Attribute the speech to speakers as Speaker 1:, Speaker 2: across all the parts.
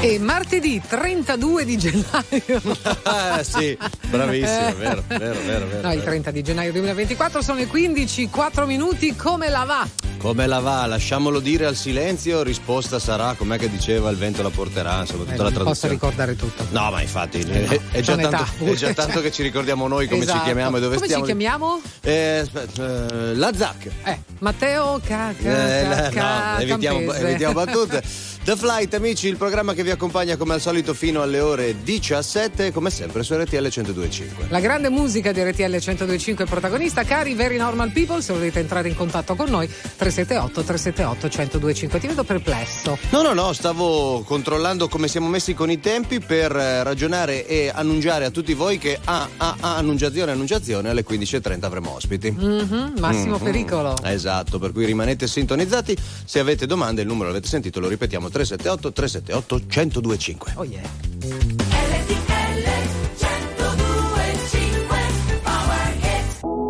Speaker 1: E martedì 32 di gennaio.
Speaker 2: ah, sì, bravissimo, vero, vero, vero, vero.
Speaker 1: No, il 30 di gennaio 2024 sono le 15, 4 minuti, come la va?
Speaker 2: Come la va? Lasciamolo dire al silenzio, risposta sarà, com'è che diceva il vento la porterà, insomma, tutta
Speaker 1: eh,
Speaker 2: la traduzione.
Speaker 1: posso ricordare tutto.
Speaker 2: No, ma infatti
Speaker 1: Eh, no,
Speaker 2: è, è già tanto, è già tanto che ci ricordiamo noi come
Speaker 1: Esatto.
Speaker 2: ci chiamiamo e dove
Speaker 1: come
Speaker 2: stiamo.
Speaker 1: ci chiamiamo?
Speaker 2: Eh, aspetta, eh, la Zac.
Speaker 1: Eh, Matteo Caca.
Speaker 2: Eh, no, evitiamo, evitiamo battute. The Flight, amici, il programma che vi accompagna come al solito fino alle ore 17, come sempre su RTL 102.5.
Speaker 1: La grande musica di RTL 1025 è protagonista. Cari Very Normal People, se volete entrare in contatto con noi, 378 378 1025. Ti vedo perplesso.
Speaker 2: No, no, no, stavo controllando come siamo messi con i tempi per eh, ragionare e annunciare a tutti voi che a, a, a annunciazione, annunciazione alle 15.30 avremo ospiti.
Speaker 1: Mhm, massimo
Speaker 2: Mhm.
Speaker 1: pericolo.
Speaker 2: Esatto, per cui rimanete sintonizzati. Se avete domande, il numero l'avete sentito, lo ripetiamo: 378 378 1025.
Speaker 1: Oh yeah.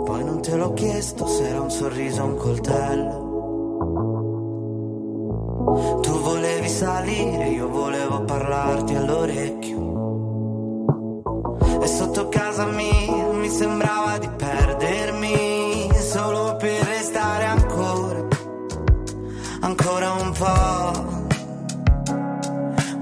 Speaker 3: Poi non te l'ho chiesto se era un sorriso o un coltello. Tu volevi salire, io volevo parlarti all'orecchio. E sotto casa mia mi sembrava di perdermi solo per restare ancora, ancora un po'.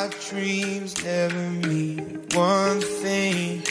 Speaker 4: my
Speaker 5: dreams never mean one thing.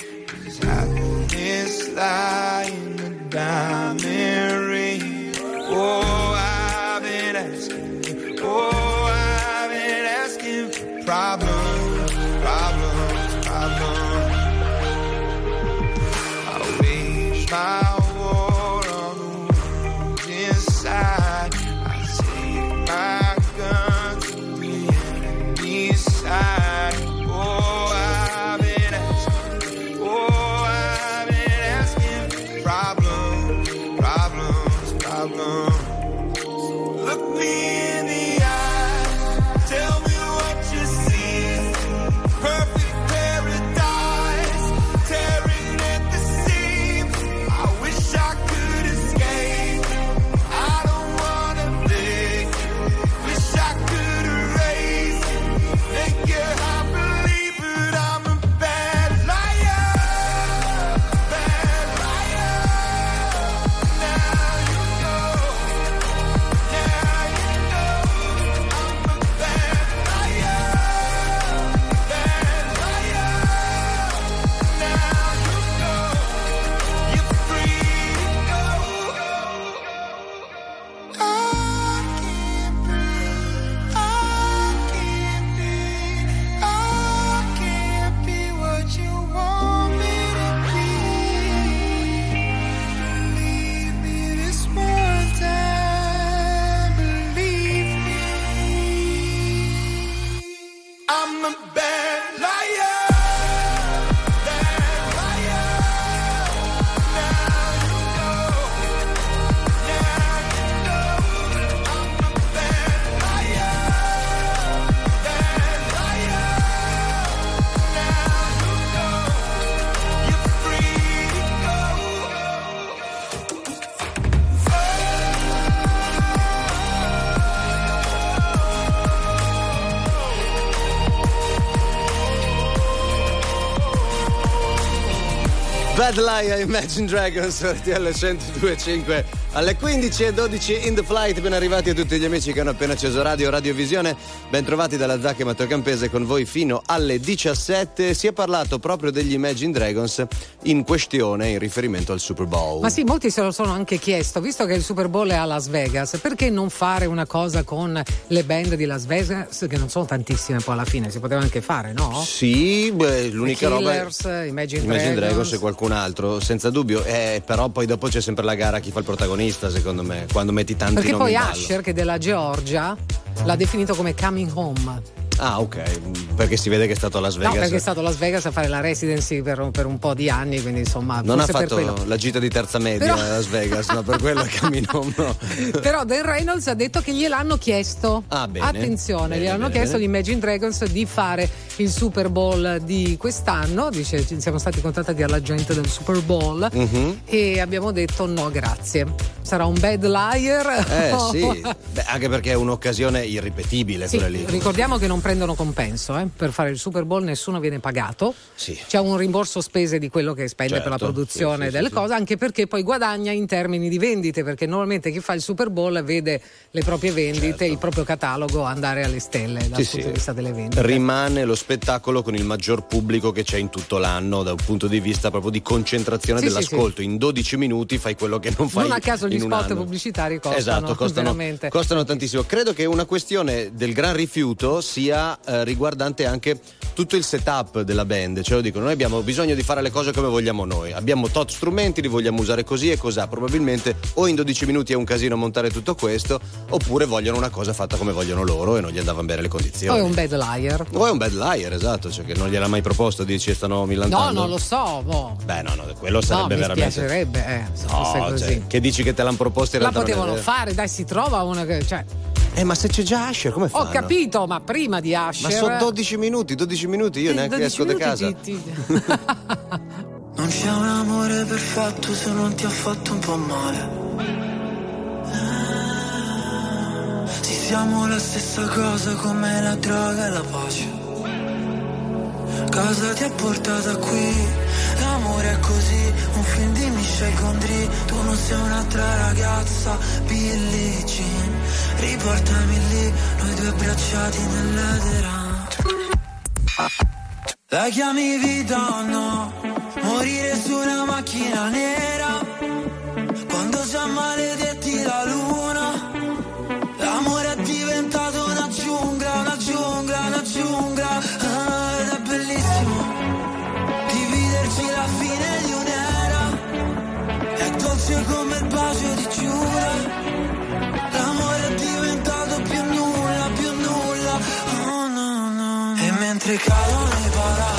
Speaker 5: Liar
Speaker 2: Imagine Dragons RTL 1025 alle 15 e 12 in the flight ben arrivati a tutti gli amici che hanno appena acceso radio radiovisione ben trovati dalla Zacca e Matteo Campese con voi fino alle 17 si è parlato proprio degli Imagine Dragons in questione in riferimento al Super Bowl
Speaker 1: Ma sì, molti se lo sono anche chiesto, visto che il Super Bowl è a Las Vegas, perché non fare una cosa con le band di Las Vegas, che non sono tantissime poi alla fine, si poteva anche fare, no?
Speaker 2: Sì, beh, l'unica
Speaker 1: The
Speaker 2: roba
Speaker 1: Killers, Imagine,
Speaker 2: Imagine
Speaker 1: Dragons.
Speaker 2: Dragons e qualcun altro, senza dubbio. Eh, però poi dopo c'è sempre la gara chi fa il protagonista, secondo me, quando metti tanti
Speaker 1: Perché
Speaker 2: nomi
Speaker 1: poi. Usher, che è della Georgia, l'ha definito come coming home.
Speaker 2: Ah, ok, perché si vede che è stato a Las Vegas.
Speaker 1: No, perché è stato a Las Vegas a fare la residency per, per un po' di anni, quindi insomma.
Speaker 2: non ha fatto la gita di terza media
Speaker 1: Però-
Speaker 2: a Las Vegas, no, per quello cammino. No.
Speaker 1: Però Dan Reynolds ha detto che gliel'hanno chiesto.
Speaker 2: Ah, bene.
Speaker 1: Attenzione,
Speaker 2: Bene,
Speaker 1: gliel'hanno
Speaker 2: bene.
Speaker 1: chiesto gli Imagine Dragons di fare il Super Bowl di quest'anno. Dice: siamo stati contattati dalla gente del Super Bowl
Speaker 2: Mhm.
Speaker 1: e abbiamo detto no, grazie. Sarà un bad liar.
Speaker 2: Eh sì, Beh, anche perché è un'occasione irripetibile
Speaker 1: Sì,
Speaker 2: quella lì.
Speaker 1: ricordiamo che non prendono compenso eh. per fare il Super Bowl, nessuno viene pagato.
Speaker 2: Sì.
Speaker 1: C'è un rimborso spese di quello che spende per la
Speaker 2: Certo,
Speaker 1: produzione
Speaker 2: sì,
Speaker 1: delle
Speaker 2: sì,
Speaker 1: cose, anche perché poi guadagna in termini di vendite, perché normalmente chi fa il Super Bowl vede le proprie vendite,
Speaker 2: Certo.
Speaker 1: il proprio catalogo andare alle stelle dal punto di vista delle vendite.
Speaker 2: Rimane lo spettacolo con il maggior pubblico che c'è in tutto l'anno da un punto di vista proprio di concentrazione dell'ascolto. In 12 minuti fai quello che non fai
Speaker 1: non a caso gli spot
Speaker 2: anno.
Speaker 1: pubblicitari costano,
Speaker 2: Esatto, costano, costano tantissimo. Credo che una questione del gran rifiuto sia eh, riguardante anche tutto il setup della band. Cioè, lo dico, noi abbiamo bisogno di fare le cose come vogliamo noi. Abbiamo tot strumenti, li vogliamo usare così e cos'ha. Probabilmente o in 12 minuti è un casino montare tutto questo, oppure vogliono una cosa fatta come vogliono loro e non gli andavano bene le condizioni.
Speaker 1: Poi è un bad liar.
Speaker 2: O è un bad liar, esatto, cioè che non gliel'ha mai proposto, dici stanno millantando.
Speaker 1: No, non lo so. boh.
Speaker 2: Beh, no, no, quello
Speaker 1: No,
Speaker 2: sarebbe
Speaker 1: mi
Speaker 2: veramente.
Speaker 1: spiacerebbe eh, se
Speaker 2: No,
Speaker 1: fosse così.
Speaker 2: cioè, che dici che te l'hanno proposto in
Speaker 1: La
Speaker 2: realtà è
Speaker 1: potevano fare, dai, si trova una che. Cioè,
Speaker 2: Eh, ma se c'è già Asher, come
Speaker 1: ho
Speaker 2: fanno?
Speaker 1: capito, ma prima di Asher.
Speaker 2: Ma sono 12 minuti, 12 minuti, io
Speaker 1: Sì,
Speaker 2: neanche
Speaker 1: 12
Speaker 2: esco da casa.
Speaker 1: ti- ti-
Speaker 5: Non c'è un amore perfetto se non ti ha fatto un po' male. Sì, siamo la stessa cosa come la droga e la pace. Cosa ti ha portata qui? L'amore è così, un film di Michel Gondry. Tu non sei un'altra ragazza, Billie Jean. Riportami lì, noi due abbracciati nell'edera.
Speaker 4: La chiami vita o no? Morire su una macchina nera. Quando già maledetti la luna. L'amore è diventato una giungla, una giungla, una giungla. Ah, Ed è bellissimo Dividerci la fine di un'era. È dolce come il bacio di Giura mentre cadono i palazzi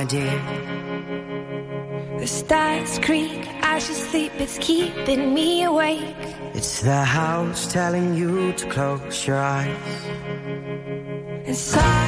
Speaker 6: my dear.
Speaker 7: The stars creak as you sleep, it's keeping me awake.
Speaker 6: It's the house telling you to close your eyes.
Speaker 7: And some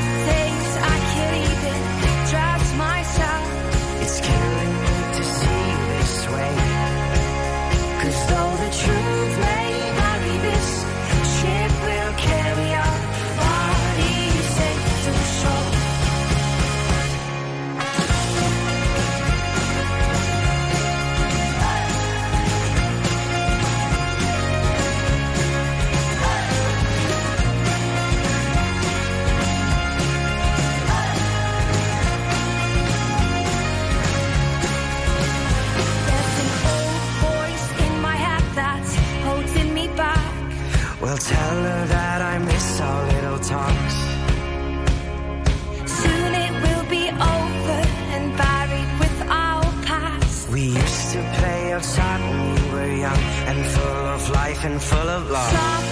Speaker 6: full of love.
Speaker 7: Some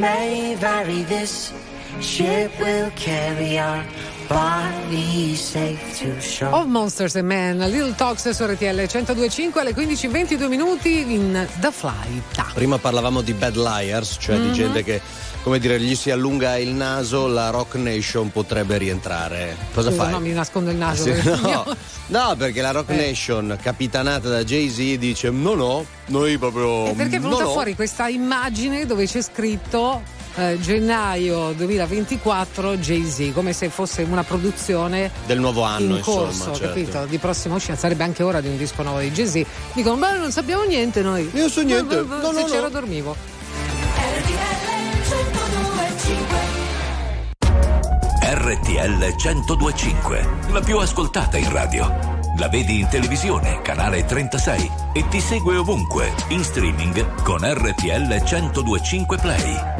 Speaker 8: may vary, this ship will carry our
Speaker 1: Of Monsters and Men, Little Talks su RTL 1025 alle 15.22 minuti in The Flight.
Speaker 2: Prima parlavamo di bad liars, cioè
Speaker 1: Mhm.
Speaker 2: di gente che, come dire, gli si allunga il naso, la Rock Nation potrebbe rientrare. Cosa
Speaker 1: Scusa,
Speaker 2: fai?
Speaker 1: no, mi nascondo il naso.
Speaker 2: Sì,
Speaker 1: perché
Speaker 2: no, no, perché la Rock
Speaker 1: Eh.
Speaker 2: Nation, capitanata da Jay-Z, dice: No, no, noi proprio.
Speaker 1: E perché è venuta
Speaker 2: no, no".
Speaker 1: fuori questa immagine dove c'è scritto eh, gennaio 2024 Jay-Z, come se fosse una produzione
Speaker 2: Del nuovo anno,
Speaker 1: in corso,
Speaker 2: insomma. certo.
Speaker 1: capito? Di prossima uscita, sarebbe anche ora di un disco nuovo di Jay-Z. Dicono, ma non sappiamo niente noi.
Speaker 2: Io so niente.
Speaker 1: Se
Speaker 2: No, no,
Speaker 1: c'ero
Speaker 2: no.
Speaker 1: dormivo.
Speaker 9: RTL 1025, la più ascoltata in radio. La vedi in televisione, canale 36 e ti segue ovunque, in streaming con RTL 1025 Play.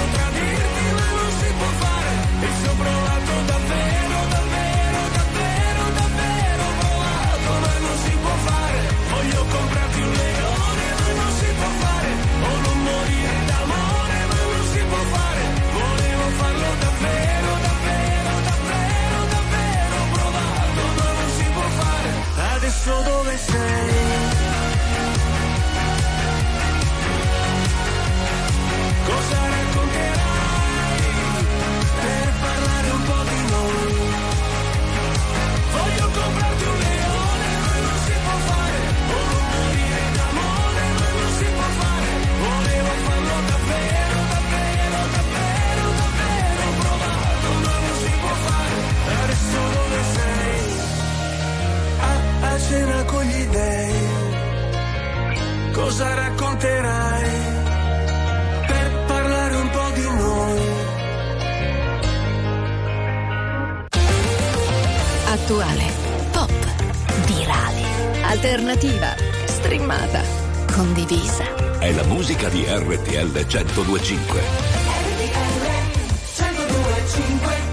Speaker 10: dei,
Speaker 11: cosa racconterai per parlare un po' di noi?
Speaker 12: Attuale, pop, virale, alternativa, streamata, condivisa.
Speaker 9: È la musica di RTL 1025.
Speaker 7: RTL 1025.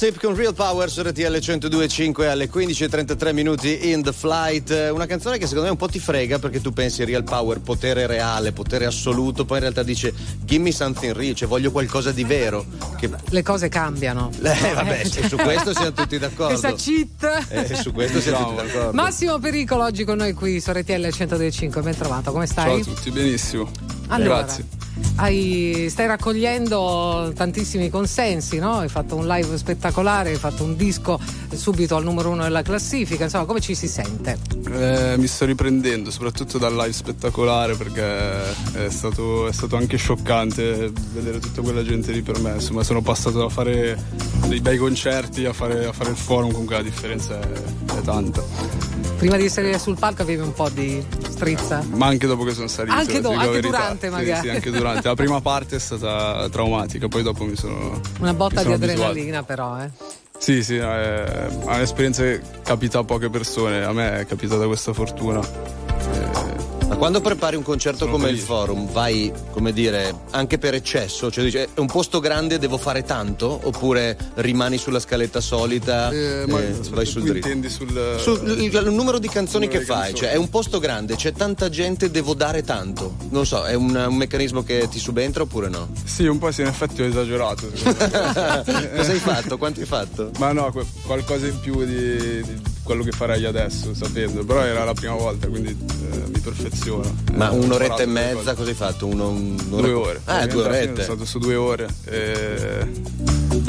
Speaker 2: Gossip con Real Power su RTL 102.5 alle 15.33 minuti in The Flight. Una canzone che secondo me un po' ti frega perché tu pensi Real Power, potere reale, potere assoluto, poi in realtà dice Give me something real, cioè voglio qualcosa di vero. Che...
Speaker 1: Le cose cambiano.
Speaker 2: Eh, vabbè, sì, su questo siamo tutti d'accordo.
Speaker 1: Questa cheat.
Speaker 2: Eh, su questo siamo tutti d'accordo.
Speaker 1: Massimo Pericolo oggi con noi qui su RTL 102.5. Ben trovato, come stai?
Speaker 13: Ciao a tutti, benissimo.
Speaker 1: Allora,
Speaker 13: Grazie.
Speaker 1: Hai- stai raccogliendo tantissimi consensi, no? Hai fatto un live spettacolare, hai fatto un disco subito al numero uno della classifica, insomma, come ci si sente?
Speaker 13: Eh, mi sto riprendendo, soprattutto dal live spettacolare perché è stato, è stato anche scioccante vedere tutta quella gente lì per me. Insomma, sono passato da fare dei bei concerti a fare, a fare il forum, comunque la differenza è, è tanta.
Speaker 1: Prima di salire sul palco avevi un po' di strizza?
Speaker 13: Ma anche dopo che sono salito.
Speaker 1: Anche do- anche durante,
Speaker 13: Sì,
Speaker 1: magari.
Speaker 13: Sì, anche durante. La prima parte è stata traumatica, poi dopo mi sono.
Speaker 1: Una botta di
Speaker 13: sono abituato.
Speaker 1: adrenalina però, eh.
Speaker 13: Sì, sì, è, è un'esperienza che capita a poche persone, a me è capitata questa fortuna. Eh,
Speaker 2: Ma quando prepari un concerto
Speaker 13: Sono
Speaker 2: come il
Speaker 13: felice.
Speaker 2: forum, vai, come dire, anche per eccesso? Cioè dici, è un posto grande, devo fare tanto? Oppure rimani sulla scaletta solita
Speaker 13: Eh,
Speaker 2: e
Speaker 13: ma
Speaker 2: vai
Speaker 13: aspetta,
Speaker 2: sul dritto?
Speaker 13: intendi sul,
Speaker 2: Sul- il, il numero di canzoni
Speaker 13: numero
Speaker 2: che
Speaker 13: di
Speaker 2: fai,
Speaker 13: canzoni.
Speaker 2: cioè è un posto grande, c'è tanta gente, devo dare tanto. Non so, è un, un meccanismo che ti subentra oppure no?
Speaker 13: Sì, un po' sì, in effetti ho esagerato.
Speaker 2: Cosa hai fatto? Quanto hai fatto?
Speaker 13: Ma no, qualcosa in più di, di quello che farei adesso, sapendo. Però era la prima volta, quindi eh, mi perfeziono.
Speaker 2: Ma
Speaker 13: Eh,
Speaker 2: un'oretta e mezza, cosa hai fatto? Uno, un-
Speaker 13: Due ore.
Speaker 2: Ah, due orette.
Speaker 13: Sono stato su due ore. eh,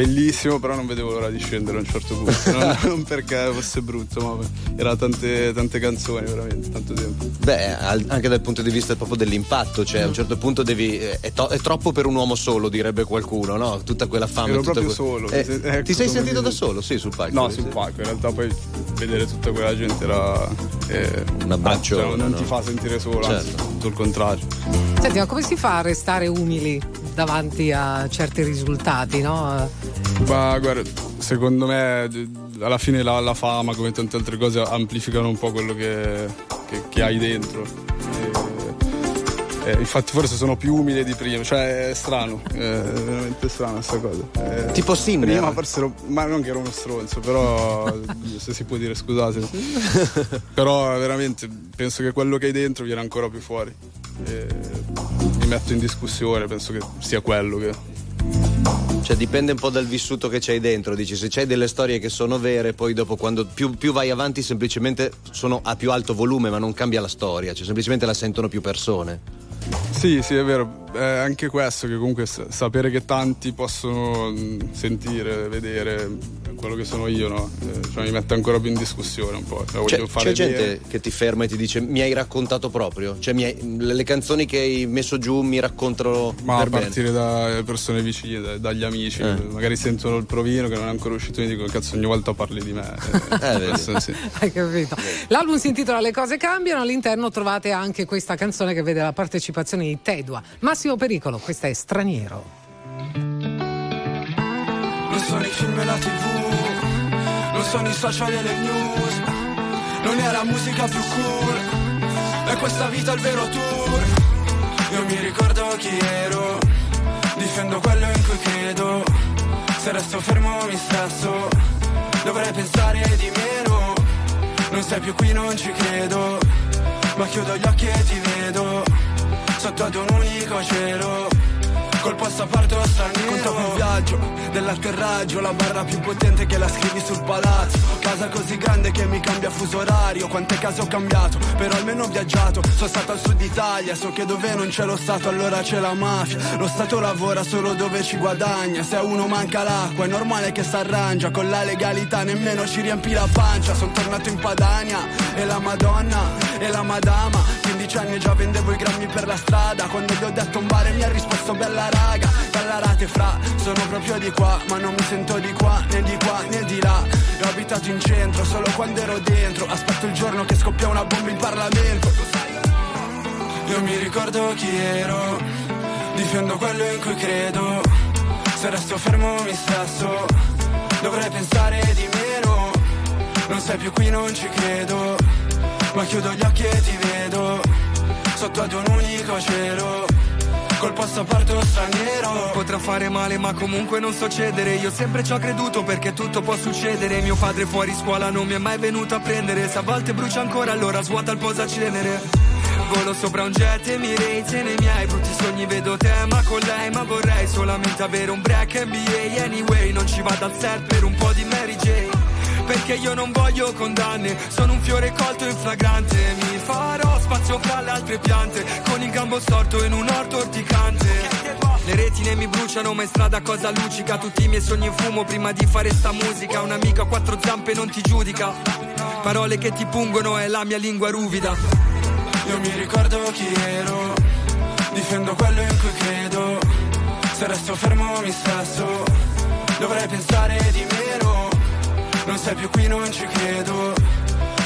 Speaker 13: bellissimo, però non vedevo l'ora di scendere a un certo punto. non, non perché fosse brutto, ma era tante, tante canzoni, veramente, tanto tempo.
Speaker 2: Beh, al- anche dal punto di vista proprio dell'impatto, cioè a un certo punto devi. È, to- è troppo per un uomo solo, direbbe qualcuno, no? Tutta quella fame.
Speaker 13: Ero proprio
Speaker 2: que-
Speaker 13: solo.
Speaker 2: Eh,
Speaker 13: Se- ecco
Speaker 2: ti sei sentito da solo? Sì, sul palco.
Speaker 13: No,
Speaker 2: sì,
Speaker 13: sul
Speaker 2: sì.
Speaker 13: palco, in realtà poi vedere tutta quella gente era. eh,
Speaker 2: Un abbraccio,
Speaker 13: cioè, non
Speaker 2: no?
Speaker 13: ti fa sentire solo, anzi,
Speaker 2: Certo.
Speaker 13: tutto il contrario.
Speaker 1: Senti, ma come si fa a restare umili davanti a certi risultati, no?
Speaker 13: Ma guarda, secondo me alla fine la, la fama, come tante altre cose, amplificano un po' quello che, che- che hai dentro. E- e infatti forse sono più umile di prima, cioè è strano, è veramente strana questa cosa. Eh,
Speaker 2: Tipo Sinner.
Speaker 13: Prima forse ero, ma non che ero uno stronzo, però se si può dire scusate. però veramente penso che quello che hai dentro viene ancora più fuori. E metto in discussione, penso che sia quello che...
Speaker 2: Cioè dipende un po' dal vissuto che c'hai dentro, dici se c'hai delle storie che sono vere, poi dopo quando più, più vai avanti semplicemente sono a più alto volume, ma non cambia la storia, cioè semplicemente la sentono più persone.
Speaker 13: Sì, sì, è vero. È anche questo che comunque sa- sapere che tanti possono mh, sentire, vedere quello che sono io, no? Eh, cioè, mi mette ancora più in discussione un po'. Cioè,
Speaker 2: C'è,
Speaker 13: fare
Speaker 2: c'è gente che ti ferma e ti dice mi hai raccontato proprio, cioè mi hai- le le canzoni che hai messo giù mi raccontano
Speaker 13: Ma a
Speaker 2: per bene.
Speaker 13: partire da persone vicine, da- dagli amici,
Speaker 2: Eh.
Speaker 13: magari sentono il provino che non è ancora uscito e mi dicono cazzo ogni volta parli di me.
Speaker 2: Eh,
Speaker 13: sì.
Speaker 1: Hai capito? L'album si intitola Le cose cambiano, all'interno trovate anche questa canzone che vede la partecipazione di Tedua. Massimo Pericolo, questa è Straniero.
Speaker 14: Non sono i film e la tv, non sono i social e le news, non è la musica più cool, è questa vita il vero tour. Io mi ricordo chi ero, difendo quello in cui credo, se resto fermo mi stresso, dovrei pensare di meno, non sei più qui non ci credo, ma chiudo gli occhi e ti vedo, sotto ad un unico cielo. Col passaporto straniero Conto un viaggio dell'atterraggio La barra più potente che la scrivi sul palazzo. Casa così grande che mi cambia fuso orario. Quante case ho cambiato Però almeno ho viaggiato. Sono stato al sud Italia So che dove non c'è lo Stato allora c'è la mafia. Lo Stato lavora solo dove ci guadagna. Se a uno manca l'acqua è normale che s'arrangia. Con la legalità nemmeno ci riempi la pancia. Sono tornato in Padania E la Madonna e la Madama. 15 anni già vendevo i grammi per la strada. Quando gli ho detto un bare mi ha risposto bella raga Dalla rate fra, sono proprio di qua Ma non mi sento di qua, né di qua, né di là. Ho abitato in centro solo quando ero dentro. Aspetto il giorno che scoppia una bomba in Parlamento. Io mi ricordo chi ero Difendo quello in cui credo. Se resto fermo mi stresso. Dovrei pensare di meno. Non sei più qui, non ci credo. Ma chiudo gli occhi e ti vedo. Sotto ad un unico cielo Col passaporto straniero.
Speaker 15: Potrà fare male ma comunque non so cedere. Io sempre ci ho creduto perché tutto può succedere. Mio padre fuori scuola non mi è mai venuto a prendere. Se a volte brucia ancora allora svuota il posacenere. Volo sopra un jet e mi rate nei miei brutti sogni vedo te ma con lei Ma vorrei solamente avere un break NBA Anyway non ci vado al set per un po' di Mary Jane perché io non voglio condanne. Sono un fiore colto in flagrante. Mi farò spazio fra le altre piante Con il gambo storto in un orto orticante. Le retine mi bruciano ma in strada cosa luccica? Tutti i miei sogni in fumo prima di fare sta musica. Un'amica a quattro zampe non ti giudica. Parole che ti pungono è la mia lingua ruvida.
Speaker 14: Io mi ricordo chi ero Difendo quello in cui credo. Se resto fermo mi stresso Dovrei pensare di meno Non sei più qui, non ci credo.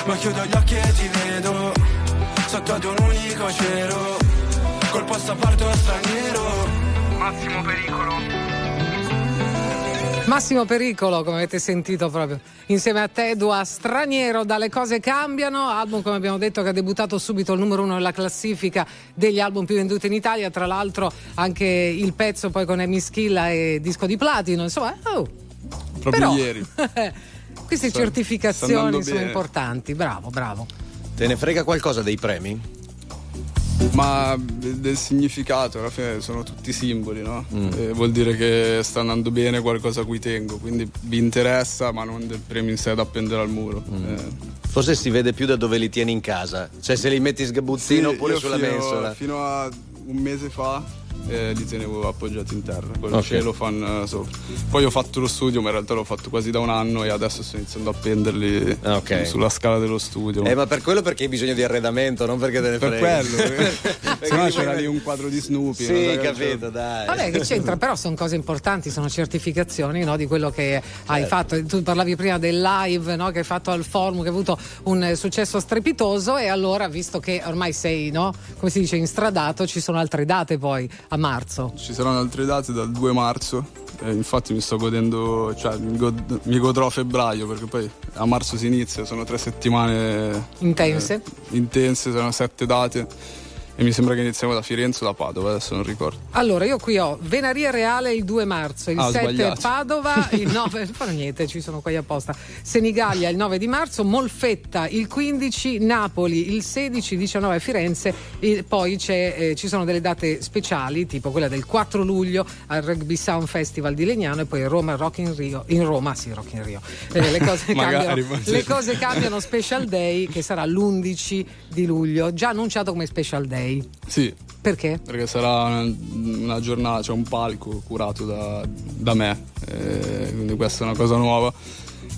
Speaker 14: Ma chiudo gli occhi e ti vedo. Sotto ad un unico cielo. Col passaporto straniero.
Speaker 15: Massimo pericolo.
Speaker 1: Massimo Pericolo, come avete sentito proprio, insieme a Tedua, straniero dalle cose cambiano, album come abbiamo detto che ha debuttato subito al numero uno nella classifica degli album più venduti in Italia, tra l'altro anche il pezzo poi con Amy Schilla e disco di platino, insomma, oh,
Speaker 13: Proprio
Speaker 1: Però-
Speaker 13: ieri.
Speaker 1: queste
Speaker 13: sta
Speaker 1: certificazioni sono
Speaker 13: bene.
Speaker 1: importanti, bravo, bravo.
Speaker 2: Te ne frega qualcosa dei premi?
Speaker 13: Ma del significato, alla fine sono tutti simboli, no?
Speaker 2: Mm.
Speaker 13: Eh, vuol dire che sta andando bene qualcosa a cui tengo, quindi vi interessa, ma non del premio in sé da appendere al muro.
Speaker 2: Mm.
Speaker 13: Eh,
Speaker 2: Forse si vede più da dove li tieni in casa. Cioè se li metti sgabuzzino
Speaker 13: sì,
Speaker 2: oppure sulla
Speaker 13: fino,
Speaker 2: mensola.
Speaker 13: Fino a un mese fa eh, li tenevo appoggiati in terra, con il
Speaker 2: Ok.
Speaker 13: cellophane eh, sopra. Poi ho fatto lo studio, ma in realtà l'ho fatto quasi da un anno e adesso sto iniziando a appenderli
Speaker 2: Ah, ok.
Speaker 13: sulla scala dello studio.
Speaker 2: Eh, ma per quello perché hai bisogno di arredamento, non perché te ne
Speaker 13: per
Speaker 2: frega.
Speaker 13: quello, perché- se no c'era lì un quadro di Snoopy.
Speaker 2: Sì, capito, dai.
Speaker 1: Vabbè, che c'entra, però sono cose importanti, sono certificazioni no, di quello che hai
Speaker 2: Certo.
Speaker 1: fatto. Tu parlavi prima del live no, che hai fatto al forum, che ha avuto un eh, successo strepitoso e allora, visto che ormai sei, no, come si dice, instradato, ci sono altre date poi a marzo.
Speaker 13: Ci saranno altre date dal 2 marzo. e infatti mi sto godendo, cioè mi, god- mi godrò a febbraio perché poi a marzo si inizia, sono tre settimane
Speaker 1: Intense.
Speaker 13: eh, intense, sono sette date e mi sembra che iniziamo da Firenze o da Padova, adesso non ricordo.
Speaker 1: Allora, io qui ho Venaria Reale il 2 marzo, il
Speaker 13: Ah, ho
Speaker 1: 7
Speaker 13: sbagliato.
Speaker 1: Padova, il 9, non fa niente, ci sono qua apposta. Senigallia il 9 di marzo, Molfetta il 15, Napoli il 16, 19 Firenze, e poi c'è, eh, ci sono delle date speciali, tipo quella del 4 luglio al Rugby Sound Festival di Legnano e poi Roma Rock in Rio, in Roma, sì, Rock in Rio. Eh, le, cose cambiano, le cose cambiano Special Day che sarà l'11 di luglio, già annunciato come Special Day.
Speaker 13: Sì,
Speaker 1: Perché?
Speaker 13: perché sarà una, una giornata, cioè un palco curato da, da me, eh, quindi questa è una cosa nuova.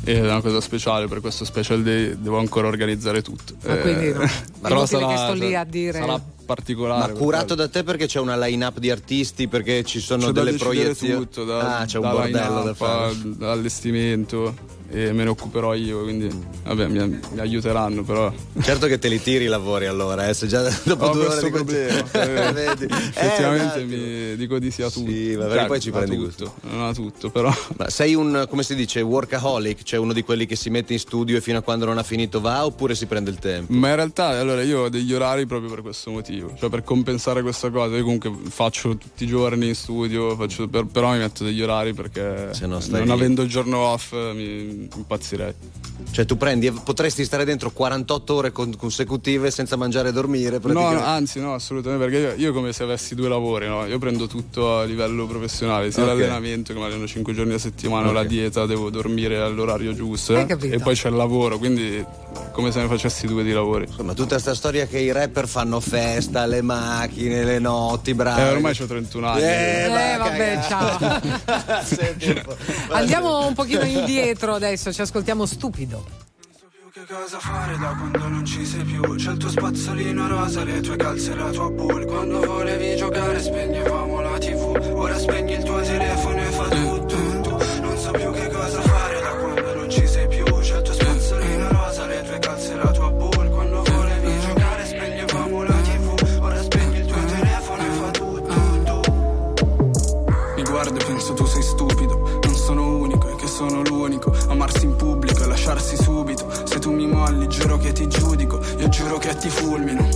Speaker 13: E è una cosa speciale per questo special day devo ancora organizzare tutto. Eh,
Speaker 1: Ah, quindi no. È
Speaker 13: però sarà,
Speaker 1: che sto lì a dire-
Speaker 13: sarà particolare.
Speaker 2: Ma curato da te perché c'è una line-up di artisti, perché ci sono
Speaker 13: C'è
Speaker 2: delle proiezioni.
Speaker 13: tutto, da,
Speaker 2: ah, c'è un
Speaker 13: da
Speaker 2: bordello da fare.
Speaker 13: dall'allestimento e me ne occuperò io, quindi vabbè, mi, mi aiuteranno però.
Speaker 2: Certo che te li tiri i lavori allora, eh, se già dopo
Speaker 13: Ho
Speaker 2: due ore di
Speaker 13: problema. eh,
Speaker 2: Vedi?
Speaker 13: Effettivamente
Speaker 2: Eh, un attimo.
Speaker 13: mi dico di sì a tutto.
Speaker 2: Sì, ma perché poi ci prendi
Speaker 13: tutto, Non a tutto, però.
Speaker 2: Ma sei un, come si dice, workaholic, cioè uno di quelli che si mette in studio e fino a quando non ha finito va oppure si prende il tempo?
Speaker 13: Ma in realtà allora io ho degli orari proprio per questo motivo, cioè per compensare questa cosa. Io comunque faccio tutti i giorni in studio, faccio- per- però mi metto degli orari perché
Speaker 2: Se no stai
Speaker 13: non
Speaker 2: lì.
Speaker 13: avendo il giorno off eh, mi impazzirei.
Speaker 2: Cioè tu prendi, potresti stare dentro 48 ore con- consecutive senza mangiare e dormire
Speaker 13: No, anzi no, assolutamente, perché io, io come se avessi due lavori, no? Io prendo tutto a livello professionale, sia
Speaker 2: Ok.
Speaker 13: l'allenamento che mi alleno 5 giorni a settimana,
Speaker 2: Ok.
Speaker 13: la dieta, devo dormire all'orario giusto
Speaker 1: Hai
Speaker 13: eh?
Speaker 1: capito.
Speaker 13: e poi c'è il lavoro, quindi come se ne facessi due di lavori.
Speaker 2: Ma tutta questa storia che i rapper fanno festa, le macchine, le notti, bravi.
Speaker 13: Eh, ormai ho 31 anni.
Speaker 2: Eh, va
Speaker 1: Eh, vabbè,
Speaker 2: po'.
Speaker 1: Andiamo un pochino indietro adesso, ci ascoltiamo stupido.
Speaker 14: Che cosa fare da quando non ci sei più? C'è il tuo spazzolino rosa, le tue calze e la tua pool Quando volevi giocare spegnevamo la tv Ora spegni il tuo telefono e fa tu, tu, tu Giuro che ti fulmino.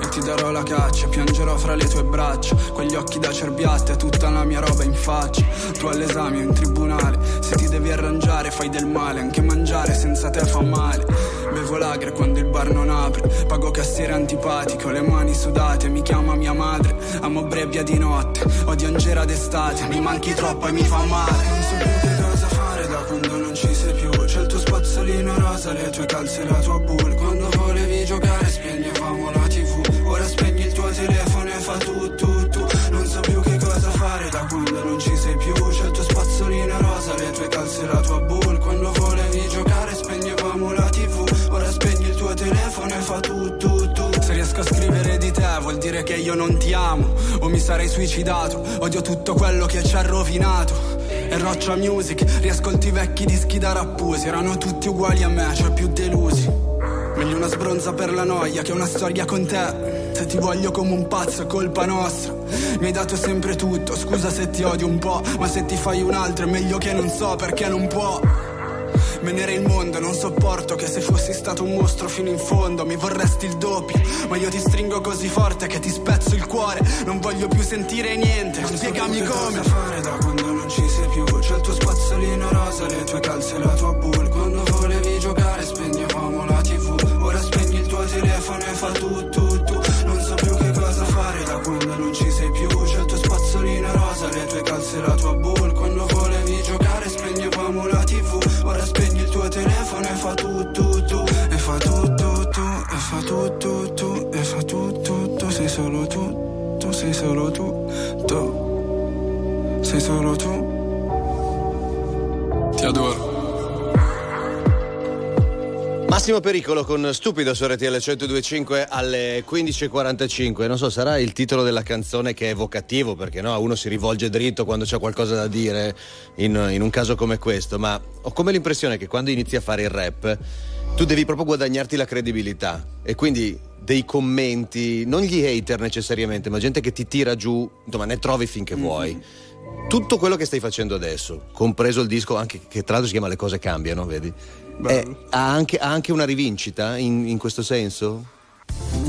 Speaker 14: E ti darò la caccia, piangerò fra le tue braccia. Quegli occhi da cerbiatte, tutta la mia roba in faccia. Tu all'esame o in tribunale Se ti devi arrangiare fai del male Anche mangiare senza te fa male. Bevo lagre quando il bar non apre Pago cassiere antipatico, le mani sudate Mi chiama mia madre, amo brebbia di notte Odio Angera d'estate, mi manchi troppo e mi fa male rosa, le tue calze la tua pool Quando volevi giocare spegnevamo la tv Ora spegni il tuo telefono e fa tu tu tu. Non so più che cosa fare da quando non ci sei più. C'è il tuo spazzolino rosa, le tue calze la tua bull Quando volevi giocare spegnevamo la tv Ora spegni il tuo telefono e fa tu tu tu. Se riesco a scrivere di te vuol dire che io non ti amo. O mi sarei suicidato. Odio tutto quello che ci ha rovinato e Roccia Music, riascolti i vecchi dischi da rappusi Erano tutti uguali a me, cioè più delusi Meglio una sbronza per la noia che una storia con te Se ti voglio come un pazzo è colpa nostra Mi hai dato sempre tutto, scusa se ti odio un po' Ma se ti fai un altro è meglio che non so perché non può Venere il mondo, non sopporto che se fossi stato un mostro fino in fondo mi vorresti il doppio. Ma io ti stringo così forte che ti spezzo il cuore. Non voglio più sentire niente. Spiegami come.
Speaker 16: fare da quando non ci sei più C'è il tuo spazzolino rosa, le tue calze e la tua bull. Quando volevi giocare spegnevamo la tv Ora spegni il tuo telefono e fa tu tu tu. Non so più che cosa fare da quando non ci sei più. C'è il tuo spazzolino rosa, le tue calze e la tua bull sei solo tu.
Speaker 13: Ti adoro.
Speaker 2: Massimo Pericolo con Stupido su RTL 1025 alle 15.45. Non so, sarà il titolo della canzone che è evocativo, perché no, uno si rivolge dritto quando c'è qualcosa da dire in, in un caso come questo, ma ho come l'impressione che quando inizi a fare il rap tu devi proprio guadagnarti la credibilità e quindi dei commenti, non gli hater necessariamente, ma gente che ti tira giù, insomma ne trovi finché vuoi. Tutto quello che stai facendo adesso, compreso il disco anche che tra l'altro si chiama Le cose cambiano, vedi? È- ha, anche, ha anche una rivincita in, in questo senso?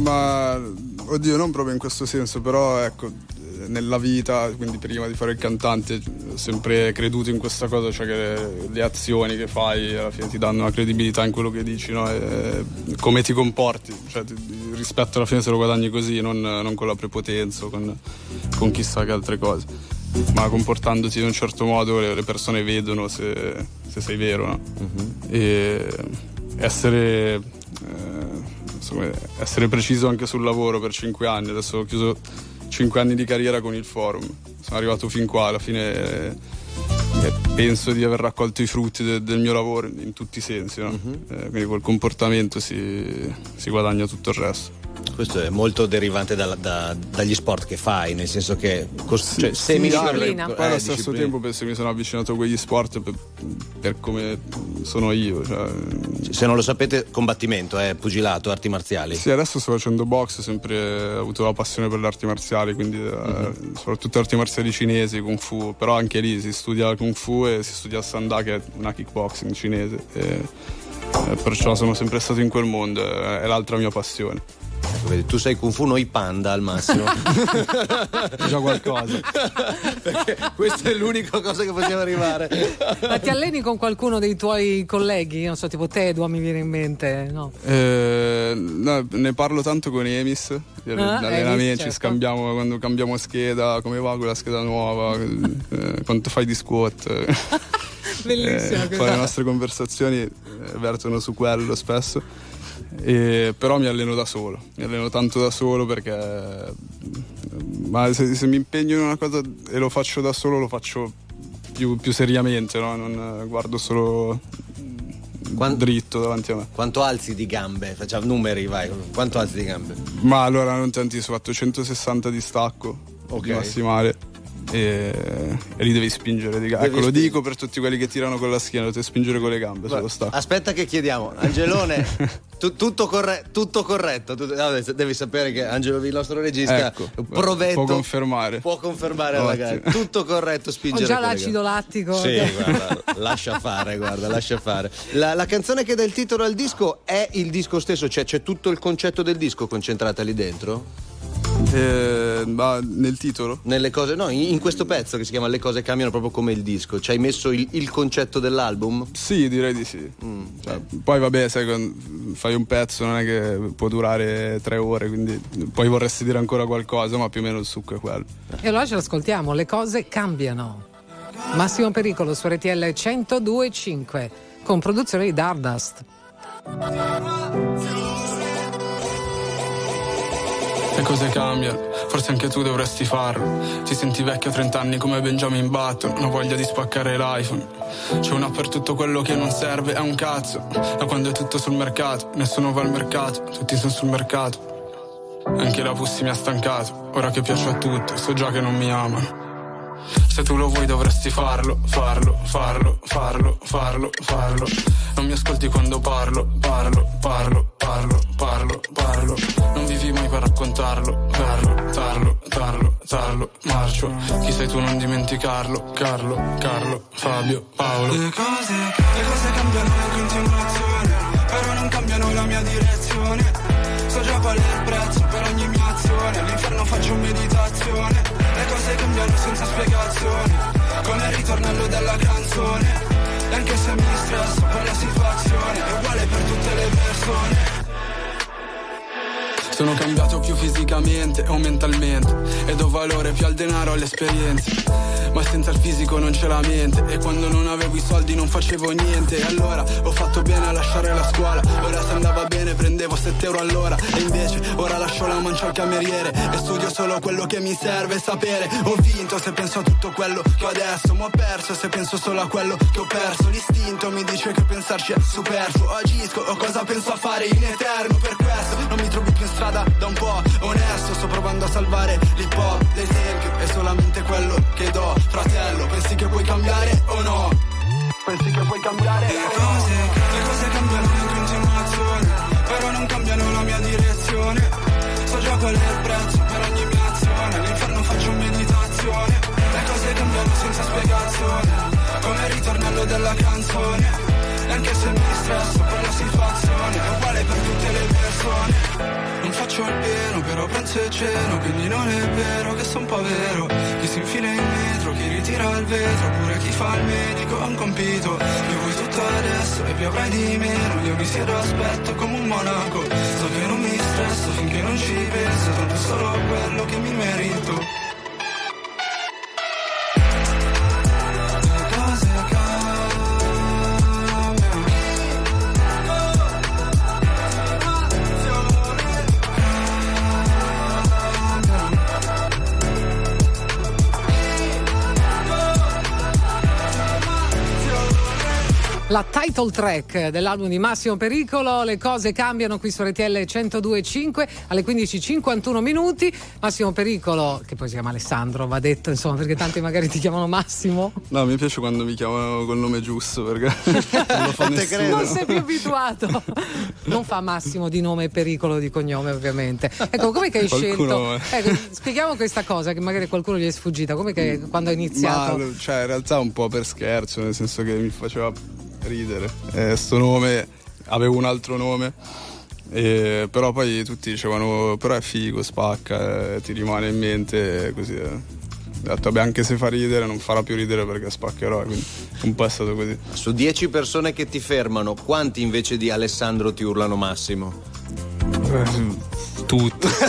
Speaker 13: Ma oddio, non proprio in questo senso, però ecco, eh, nella vita, quindi prima di fare il cantante, ho sempre creduto in questa cosa, cioè che le, azioni che fai alla fine ti danno una credibilità in quello che dici, no? E come ti comporti, cioè ti- rispetto alla fine se lo guadagni così, non, non con la prepotenza, o con, con chissà che altre cose. Ma comportandoti in un certo modo le, persone vedono se, se sei vero, no? E essere eh, insomma, essere preciso anche sul lavoro per cinque anni. Adesso ho chiuso cinque anni di carriera con il forum. Sono arrivato fin qua, alla fine eh, penso di aver raccolto i frutti de- del mio lavoro in tutti i sensi. no? Eh, quindi col comportamento si, si guadagna tutto il resto.
Speaker 2: Questo è molto derivante dalla- da- dagli sport che fai, nel senso che cos- cioè, semi
Speaker 13: Sì,
Speaker 1: Disciplina.
Speaker 13: Poi allo
Speaker 2: eh,
Speaker 13: stesso
Speaker 2: disciplina.
Speaker 13: tempo penso che mi sono avvicinato a quegli sport per, per come sono io. cioè,
Speaker 2: Se non lo sapete, combattimento, eh, pugilato, arti marziali.
Speaker 13: Sì, adesso sto facendo box, ho sempre avuto la passione per le arti marziali, quindi eh,
Speaker 2: Mhm.
Speaker 13: soprattutto arti marziali cinesi, kung fu, però anche lì si studia kung fu e si studia sanda che è una kickboxing cinese. E, eh, perciò sono sempre stato in quel mondo, eh, è l'altra mia passione.
Speaker 2: Vedi, tu sei Kung Fu, noi panda al massimo.
Speaker 13: Già qualcosa.
Speaker 2: Perché questa è l'unica cosa che possiamo arrivare.
Speaker 1: Ma ti alleni con qualcuno dei tuoi colleghi? Non so, tipo Tedua mi viene in mente, no?
Speaker 13: Eh, no, ne parlo tanto con Emis, gli
Speaker 1: Ah,
Speaker 13: allenamenti,
Speaker 1: Emis, certo.
Speaker 13: scambiamo quando cambiamo scheda, come va con la scheda nuova, eh, quanto fai di squat.
Speaker 1: Bellissima
Speaker 13: Eh, poi le nostre conversazioni eh, vertono su quello spesso. E- però mi alleno da solo, mi alleno tanto da solo perché ma se, se mi impegno in una cosa e lo faccio da solo lo faccio più, più seriamente, no? non eh, guardo solo dritto davanti a me.
Speaker 2: Quanto alzi di gambe? Facciamo numeri, vai. Quanto alzi di gambe?
Speaker 13: Ma allora non ho fatto 160 di stacco
Speaker 2: Ok.
Speaker 13: di massimale e, e lì devi spingere di gambe.
Speaker 2: Devi
Speaker 13: Ecco, lo
Speaker 2: spingere.
Speaker 13: dico per tutti quelli che tirano con la schiena, dovete spingere con le gambe sullo stacco.
Speaker 2: Aspetta che chiediamo. Angelone, tu- tutto, corre- tutto corretto. Tu- no, devi sapere che Angelo, il nostro regista,
Speaker 13: Ecco,
Speaker 2: provetto,
Speaker 13: può confermare.
Speaker 2: può confermare alla gara. Tutto corretto,
Speaker 1: Ho
Speaker 2: spingere
Speaker 1: già
Speaker 2: con le
Speaker 1: l'acido lattico.
Speaker 2: Sì, guarda, lascia fare, guarda, lascia fare. La, la canzone che dà il titolo al disco è il disco stesso, cioè c'è tutto il concetto del disco concentrata lì dentro?
Speaker 13: Eh, ma nel titolo?
Speaker 2: Nelle cose, no, in, in questo pezzo che si chiama Le cose cambiano proprio come il disco. Ci hai messo il, il concetto dell'album?
Speaker 13: Sì, direi di sì. Cioè, poi vabbè, sai, fai un pezzo non è che può durare tre ore, quindi poi vorresti dire ancora qualcosa, ma più o meno il succo è quello.
Speaker 1: E allora ce l'ascoltiamo, le cose cambiano. Massimo Pericolo su RTL 102.5 con produzione di Dardust.
Speaker 14: Le cose cambiano, forse anche tu dovresti farlo. Ti senti vecchio a 30 anni come Benjamin Button, ho voglia di spaccare l'iPhone. C'è una per tutto quello che non serve, è un cazzo. Da quando è tutto sul mercato, nessuno va al mercato, tutti sono sul mercato. Anche la Pussi mi ha stancato, ora che piace a tutti, so già che non mi amano. Se tu lo vuoi dovresti farlo, farlo, farlo, farlo, farlo, farlo. Non mi ascolti quando parlo, parlo, parlo, parlo. parlo, parlo, parlo. Non vivi mai per raccontarlo. Tarlo, tarlo, tarlo, tarlo, marcio. Chi sei tu non dimenticarlo. Carlo, Carlo, Fabio, Paolo.
Speaker 16: Le cose, le cose cambiano in continuazione, però non cambiano la mia direzione. So già qual è il prezzo per ogni mia azione, all'inferno faccio meditazione. Le cose cambiano senza spiegazione, come il ritornello della canzone. E anche se mi stresso per la situazione, è uguale per tutte le persone.
Speaker 14: Sono cambiato più fisicamente o mentalmente E do valore più al denaro alle esperienze. Ma senza il fisico non c'è la mente E quando non avevo i soldi non facevo niente. E allora ho fatto bene a lasciare la scuola. Ora se andava bene prendevo 7 euro all'ora E invece ora lascio la mancia al cameriere E studio solo quello che mi serve sapere. Ho vinto se penso a tutto quello che ho adesso Ma ho perso se penso solo a quello che ho perso. L'istinto mi dice che pensarci è superfluo. Agisco o cosa penso a fare in eterno Per questo. Non mi trovi più in strada da un po' onesto Sto provando a salvare l'hip hop L'esempio è solamente quello che do Fratello, pensi che puoi cambiare o no? Pensi che puoi cambiare
Speaker 16: Le cose, le cose cambiano in continuazione, però non cambiano la mia direzione. So già qual è il prezzo per ogni mia azione, all'inferno faccio meditazione. Le cose cambiano senza spiegazione, come il ritornello della canzone. Anche se mi stresso per la situazione, è uguale per tutte le persone. Non faccio il pieno, però pranzo e ceno, quindi non è vero che son povero. Chi si infila in metro, chi ritira il vetro, pure chi fa il medico ha un compito. Io vuoi tutto adesso e più avrai di meno. Io mi siedo aspetto come un monaco. So che non mi stresso finché non ci penso, tanto solo quello che mi merito.
Speaker 1: La title track dell'album di Massimo Pericolo, le cose cambiano qui su RTL 102.5 alle 15.51 minuti. Massimo Pericolo, che poi si chiama Alessandro, va detto insomma, perché tanti magari ti chiamano Massimo.
Speaker 13: No, mi piace quando mi chiamano col nome giusto perché non lo fa nessuno.
Speaker 1: Non sei più abituato. Non fa Massimo di nome e Pericolo di cognome, ovviamente. Ecco, come che hai
Speaker 13: Qualcuno,
Speaker 1: scelto? Ecco, spieghiamo questa cosa che magari qualcuno gli è sfuggita. Come che quando hai iniziato?
Speaker 13: Ma cioè, in realtà un po' per scherzo, nel senso che mi faceva ridere. Eh, sto nome, avevo un altro nome, e- però poi tutti dicevano, però è figo, spacca, eh, ti rimane in mente, così. eh. Ho detto, vabbè, anche se fa ridere, non farà più ridere perché spaccherò, quindi un po' è stato così.
Speaker 2: Su 10 persone che ti fermano, quanti invece di Alessandro ti urlano Massimo?
Speaker 13: Tutto.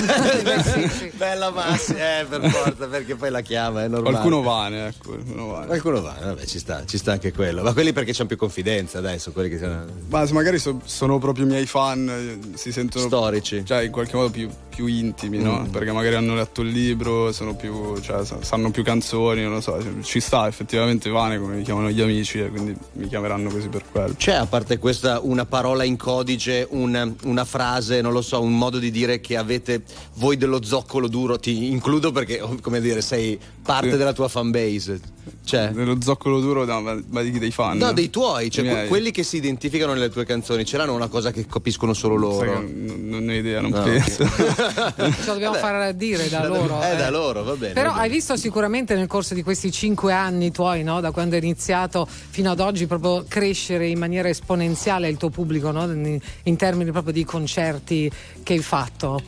Speaker 2: Bella Massimo, eh, per forza, perché poi la chiama, è normale.
Speaker 13: Qualcuno vane, ecco. Qualcuno vane.
Speaker 2: Qualcuno vabbè, ci sta, ci sta anche quello. Ma quelli perché c'hanno più confidenza, dai, sono quelli che sono.
Speaker 13: Ma magari so- sono proprio i miei fan, eh, si sentono
Speaker 2: Storici.
Speaker 13: Cioè, in qualche modo più, più intimi, no?
Speaker 2: Mm.
Speaker 13: Perché magari hanno letto il libro, sono più. Cioè, sa- sanno più canzoni, non lo so. Ci sta effettivamente Vane come mi chiamano gli amici e quindi mi chiameranno così per quello.
Speaker 2: C'è a parte questa una parola in codice, un- una frase, non lo so, un modo di dire che avete voi dello zoccolo duro? Ti includo perché, oh, come dire, sei parte della tua fanbase. Cioè.
Speaker 13: Dello zoccolo duro, no, ma, ma di chi? Dei fan?
Speaker 2: No, dei tuoi, cioè que- quelli che si identificano nelle tue canzoni, ce l'hanno una cosa che capiscono solo loro.
Speaker 13: non, non ho idea, non
Speaker 2: No,
Speaker 13: penso.
Speaker 1: Ce lo dobbiamo far dire da loro.
Speaker 2: Eh,
Speaker 1: eh.
Speaker 2: da loro, va bene.
Speaker 1: Però
Speaker 2: va bene.
Speaker 1: hai visto sicuramente nel corso di questi cinque anni tuoi, no? da quando hai iniziato fino ad oggi, proprio crescere in maniera esponenziale il tuo pubblico, no? in, in termini proprio di concerti che hai fatto.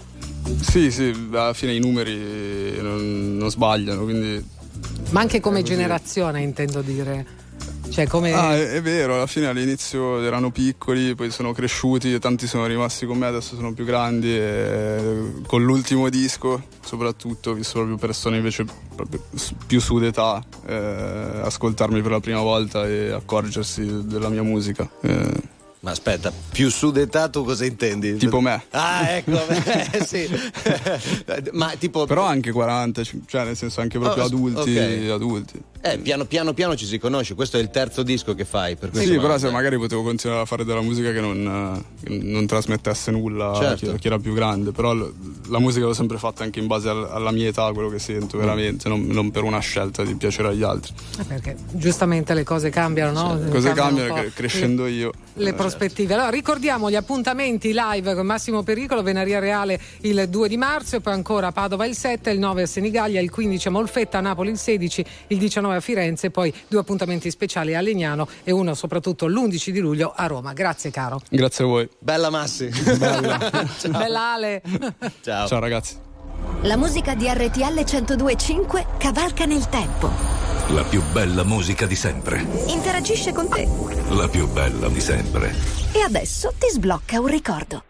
Speaker 13: sì, sì, alla fine i numeri non, non sbagliano, quindi.
Speaker 1: Ma anche come
Speaker 13: Eh,
Speaker 1: generazione, intendo dire. Cioè, come.
Speaker 13: Ah, è, è vero, alla fine all'inizio erano piccoli, poi sono cresciuti, tanti sono rimasti con me, adesso sono più grandi e con l'ultimo disco soprattutto ho visto proprio persone invece proprio più su d'età eh, ascoltarmi per la prima volta e accorgersi della mia musica. Eh,
Speaker 2: Ma aspetta, più su d'età tu cosa intendi?
Speaker 13: Tipo me.
Speaker 2: Ah, ecco, eh, sì. Ma tipo.
Speaker 13: Però anche 40, cioè nel senso anche proprio
Speaker 2: Oh,
Speaker 13: adulti,
Speaker 2: ok.
Speaker 13: adulti.
Speaker 2: Eh, piano piano piano ci si conosce, questo è il terzo disco che fai. Per
Speaker 13: Sì,
Speaker 2: questo
Speaker 13: però se magari potevo continuare a fare della musica che non, eh, che non trasmettesse nulla a
Speaker 2: Certo.
Speaker 13: chi, chi era più grande, però l- la musica l'ho sempre fatta anche in base al- alla mia età, quello che sento veramente, non, non per una scelta di piacere agli altri.
Speaker 1: Eh, Perché giustamente le cose cambiano, no?
Speaker 13: Cose
Speaker 1: Cambiano
Speaker 13: cambiano crescendo io.
Speaker 1: le prospettive. Allora, ricordiamo gli appuntamenti live con Massimo Pericolo, Venaria Reale il 2 di marzo e poi ancora Padova il 7, il 9 a Senigallia, il 15 a Molfetta, a Napoli il 16, il 19 a Firenze, poi due appuntamenti speciali a Legnano e uno soprattutto l'11 di luglio a Roma. Grazie caro.
Speaker 13: Grazie a voi.
Speaker 2: Bella Massi.
Speaker 1: Bella Ale.
Speaker 2: Ciao.
Speaker 13: Ciao ragazzi.
Speaker 12: La musica di RTL 1025 cavalca nel tempo.
Speaker 9: La più bella musica di sempre.
Speaker 12: Interagisce con te.
Speaker 9: La più bella di sempre.
Speaker 12: E adesso ti sblocca un ricordo.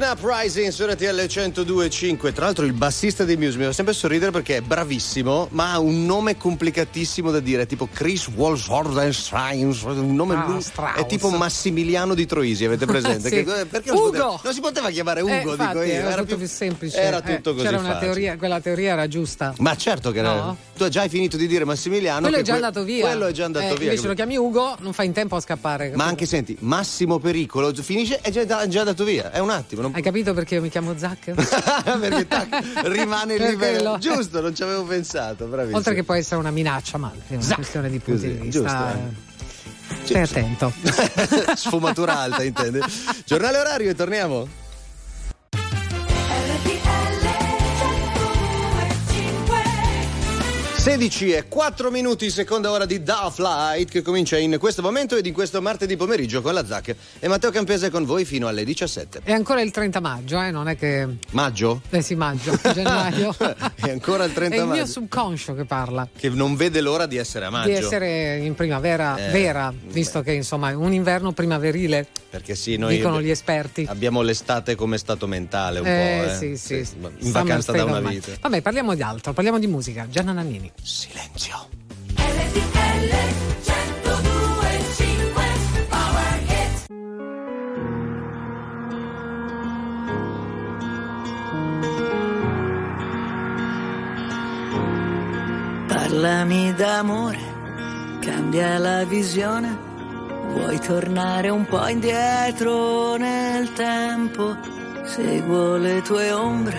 Speaker 2: I Muse Can Uprising su RTL 102.5. Tra l'altro, il bassista dei Muse mi fa sempre sorridere perché è bravissimo, ma ha un nome complicatissimo da dire, tipo Chris Wolfsordenstein. Un nome
Speaker 1: Ah,
Speaker 2: lungo- è tipo Massimiliano di Troisi, avete presente?
Speaker 1: Sì.
Speaker 2: Che- perché non si
Speaker 1: Ugo!
Speaker 2: poteva- non si poteva chiamare Ugo,
Speaker 1: Eh,
Speaker 2: dico
Speaker 1: infatti,
Speaker 2: io.
Speaker 1: era, tutto
Speaker 2: più-
Speaker 1: semplice.
Speaker 2: Era
Speaker 1: Eh,
Speaker 2: tutto così
Speaker 1: C'era una
Speaker 2: facile.
Speaker 1: teoria, quella teoria era giusta.
Speaker 2: Ma certo che era-
Speaker 1: No?
Speaker 2: Tu hai già finito di dire Massimiliano.
Speaker 1: Quello è già
Speaker 2: que-
Speaker 1: andato via.
Speaker 2: Quello è già andato
Speaker 1: Eh,
Speaker 2: via.
Speaker 1: Invece lo chiami Ugo, non fa in tempo a scappare.
Speaker 2: Ma anche senti, Massimo Pericolo finisce è già, già andato via. È un attimo. Non...
Speaker 1: Hai capito perché io mi chiamo Zac?
Speaker 2: perché tac, rimane lì giusto non ci avevo pensato bravissimo
Speaker 1: Oltre che può essere una minaccia, ma è una
Speaker 2: Zac.
Speaker 1: questione di punti
Speaker 2: Così,
Speaker 1: di vista.
Speaker 2: giusto,
Speaker 1: eh. Stai attento.
Speaker 2: sfumatura alta intende giornale orario e torniamo 16 e 4 minuti, seconda ora di Da Flight che comincia in questo momento ed in questo martedì pomeriggio con la Zac e Matteo Campese con voi fino alle 17.
Speaker 1: È ancora il 30 maggio, eh? non è che.
Speaker 2: Maggio?
Speaker 1: Eh sì, maggio, gennaio.
Speaker 2: È ancora il 30
Speaker 1: È il
Speaker 2: maggio.
Speaker 1: mio subconscio che parla.
Speaker 2: Che non vede l'ora di essere a maggio.
Speaker 1: Di essere in primavera
Speaker 2: Eh,
Speaker 1: vera, visto che insomma è un inverno primaverile,
Speaker 2: Perché sì, noi
Speaker 1: dicono gli esperti.
Speaker 2: abbiamo l'estate come stato mentale un
Speaker 1: Eh,
Speaker 2: po'. Eh.
Speaker 1: sì, sì.
Speaker 2: In
Speaker 1: Summer
Speaker 2: vacanza da una
Speaker 1: ormai.
Speaker 2: vita.
Speaker 1: Vabbè, parliamo di altro, parliamo di musica. Gianna Nannini.
Speaker 2: Silenzio.
Speaker 17: RTL 1025 Power Hit
Speaker 12: Parlami d'amore, cambia la visione. Vuoi tornare un po' indietro nel tempo? Seguo le tue ombre,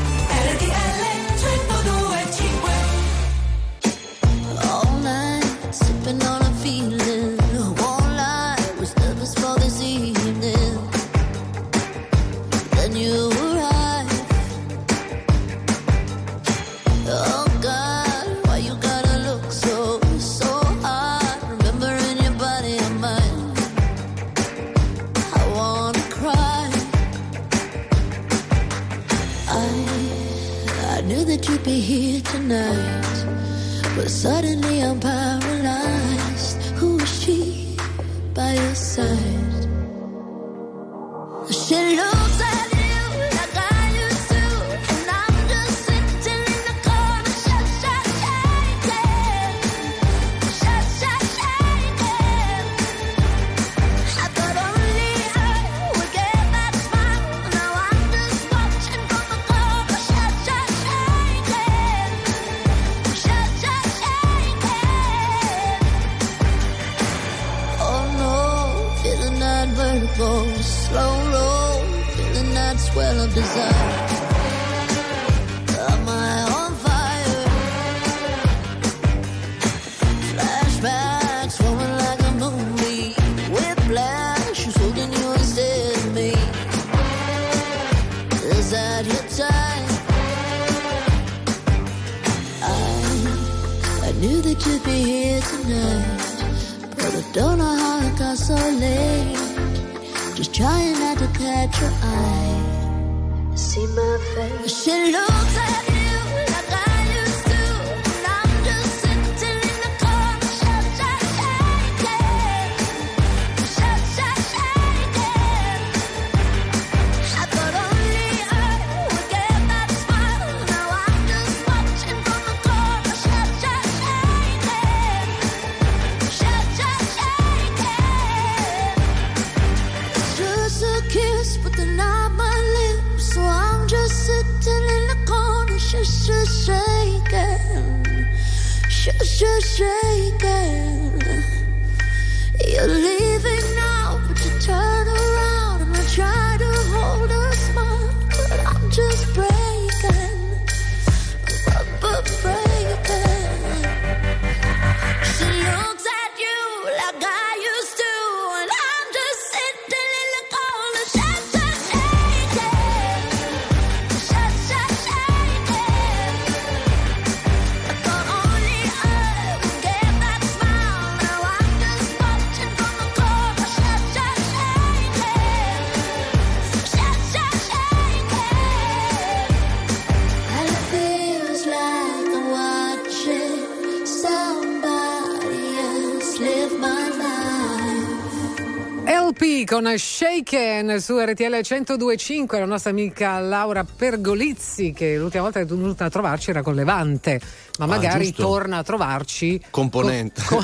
Speaker 1: Con Shaken su RTL 1025, la nostra amica Laura Pergolizzi che l'ultima volta è venuta a trovarci era con Levante, ma
Speaker 2: Ah,
Speaker 1: magari
Speaker 2: giusto.
Speaker 1: torna a trovarci
Speaker 2: Componente.
Speaker 1: con,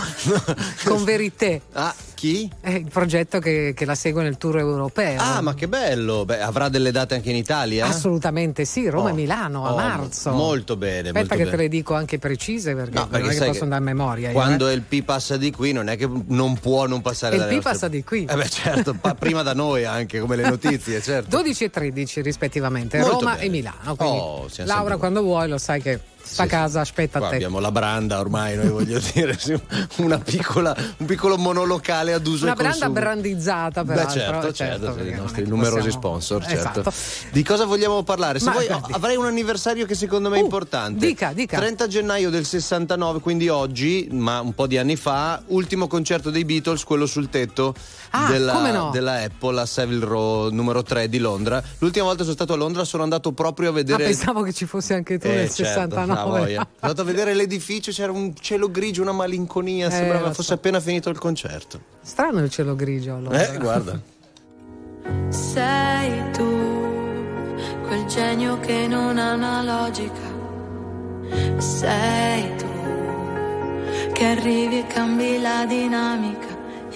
Speaker 1: con Verité.
Speaker 2: Ah, chi?
Speaker 1: È il progetto che, che la segue nel tour europeo.
Speaker 2: Ah, ma che bello! Beh, avrà delle date anche in Italia?
Speaker 1: Assolutamente sì, Roma
Speaker 2: Oh,
Speaker 1: e Milano a
Speaker 2: oh,
Speaker 1: marzo.
Speaker 2: Molto bene.
Speaker 1: Aspetta
Speaker 2: molto
Speaker 1: che
Speaker 2: bene.
Speaker 1: te le dico anche precise perché,
Speaker 2: No, perché
Speaker 1: non è che posso andare a memoria.
Speaker 2: Quando
Speaker 1: eh.
Speaker 2: il P passa di qui non è che non può non passare
Speaker 1: il
Speaker 2: dalle
Speaker 1: P
Speaker 2: nostre-
Speaker 1: passa di qui.
Speaker 2: Eh beh certo, prima da noi anche come le notizie, certo.
Speaker 1: 12 e 13 rispettivamente,
Speaker 2: Molto
Speaker 1: Roma
Speaker 2: bene.
Speaker 1: e Milano. Quindi,
Speaker 2: Oh,
Speaker 1: Laura,
Speaker 2: sempre-
Speaker 1: quando vuoi, lo sai che sta a casa, aspetta
Speaker 2: Qua
Speaker 1: te.
Speaker 2: abbiamo la branda ormai, noi voglio dire, sì, una piccola, un piccolo monolocale ad uso
Speaker 1: Una branda
Speaker 2: consumo.
Speaker 1: brandizzata,
Speaker 2: Beh,
Speaker 1: peraltro.
Speaker 2: certo,
Speaker 1: eh,
Speaker 2: certo,
Speaker 1: perché
Speaker 2: i
Speaker 1: non
Speaker 2: nostri numerosi
Speaker 1: possiamo-
Speaker 2: sponsor, certo.
Speaker 1: Esatto.
Speaker 2: Di cosa vogliamo parlare? Se
Speaker 1: Ma
Speaker 2: vuoi, avrei un anniversario che secondo me è importante.
Speaker 1: Uh, dica, dica.
Speaker 2: 30 gennaio del 69, quindi oggi, ma un po' di anni fa, ultimo concerto dei Beatles, quello sul tetto
Speaker 1: Ah,
Speaker 2: della,
Speaker 1: no?
Speaker 2: della Apple a Savile Row numero 3 di Londra. L'ultima volta sono stato a Londra, sono andato proprio a
Speaker 1: Ah,
Speaker 2: vedere
Speaker 1: pensavo che ci fossi anche tu
Speaker 2: eh,
Speaker 1: nel
Speaker 2: certo, la
Speaker 1: 69.
Speaker 2: voglia. Sono andato a vedere l'edificio, c'era un cielo grigio, una malinconia,
Speaker 1: Eh,
Speaker 2: sembrava fosse
Speaker 1: so.
Speaker 2: appena finito il concerto.
Speaker 1: Strano il cielo grigio allora.
Speaker 2: Eh, guarda.
Speaker 18: Sei tu, quel genio che non ha una logica. Sei tu, che arrivi e cambi la dinamica.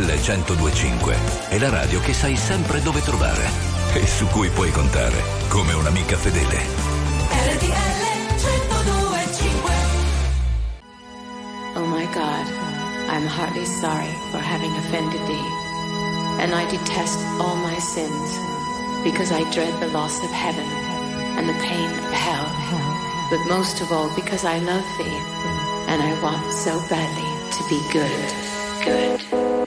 Speaker 9: RTL 1025 è la radio che sai sempre dove trovare e su cui puoi contare come un'amica fedele.
Speaker 17: RTL 1025
Speaker 19: Oh my God, I'm heartily sorry for having offended thee, and I detest all my sins, because I dread the loss of heaven and the pain of hell, but most of all because I love thee, and I want so badly to be good, good,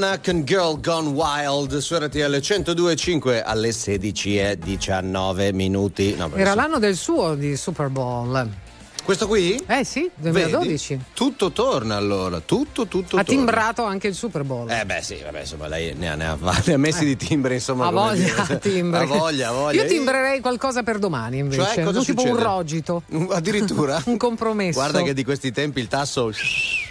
Speaker 2: Madonna con Girl Gone Wild su RTL 102.5 alle 16 e 19 minuti. No,
Speaker 1: Era l'anno del suo di Super Bowl.
Speaker 2: Questo qui?
Speaker 1: Eh sì, 2012.
Speaker 2: Vedi? Tutto torna allora, tutto, tutto
Speaker 1: Ha
Speaker 2: torna.
Speaker 1: timbrato anche il Super Bowl.
Speaker 2: Eh beh sì, vabbè, insomma, lei ne ha, ne ha, ne ha messi di timbre, insomma.
Speaker 1: Ha voglia, timbre.
Speaker 2: Ha voglia, voglia.
Speaker 1: Io timbrerei qualcosa per domani invece.
Speaker 2: Cioè, cosa
Speaker 1: Un tipo un
Speaker 2: succede?
Speaker 1: rogito.
Speaker 2: Addirittura?
Speaker 1: un compromesso.
Speaker 2: Guarda che di questi tempi il tasso...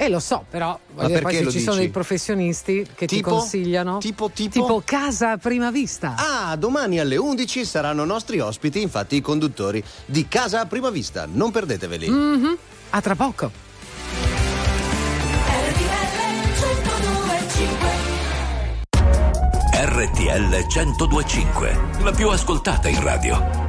Speaker 1: Eh lo so, però dire, poi
Speaker 2: perché
Speaker 1: se
Speaker 2: lo
Speaker 1: ci sono
Speaker 2: dici?
Speaker 1: dei professionisti che
Speaker 2: Tipo?
Speaker 1: ti consigliano.
Speaker 2: Tipo, tipo?
Speaker 1: Tipo casa a prima vista.
Speaker 2: Ah, domani alle 11 saranno nostri ospiti, infatti i conduttori di Casa a Prima Vista. Non perdeteveli.
Speaker 1: Mhm. A tra poco.
Speaker 9: RTL 1025, la più ascoltata in radio.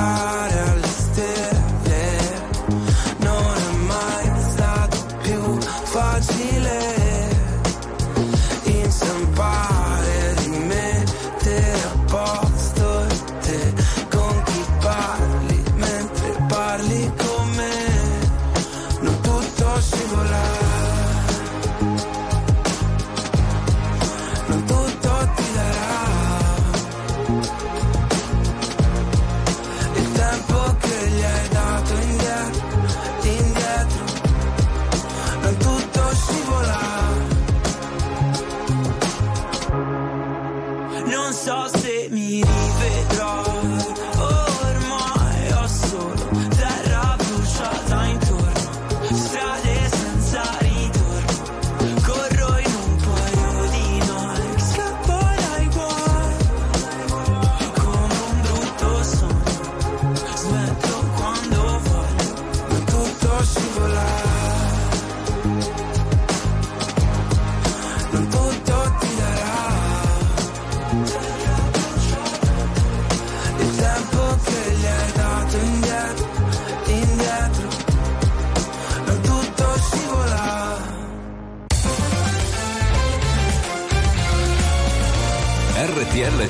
Speaker 20: Ah.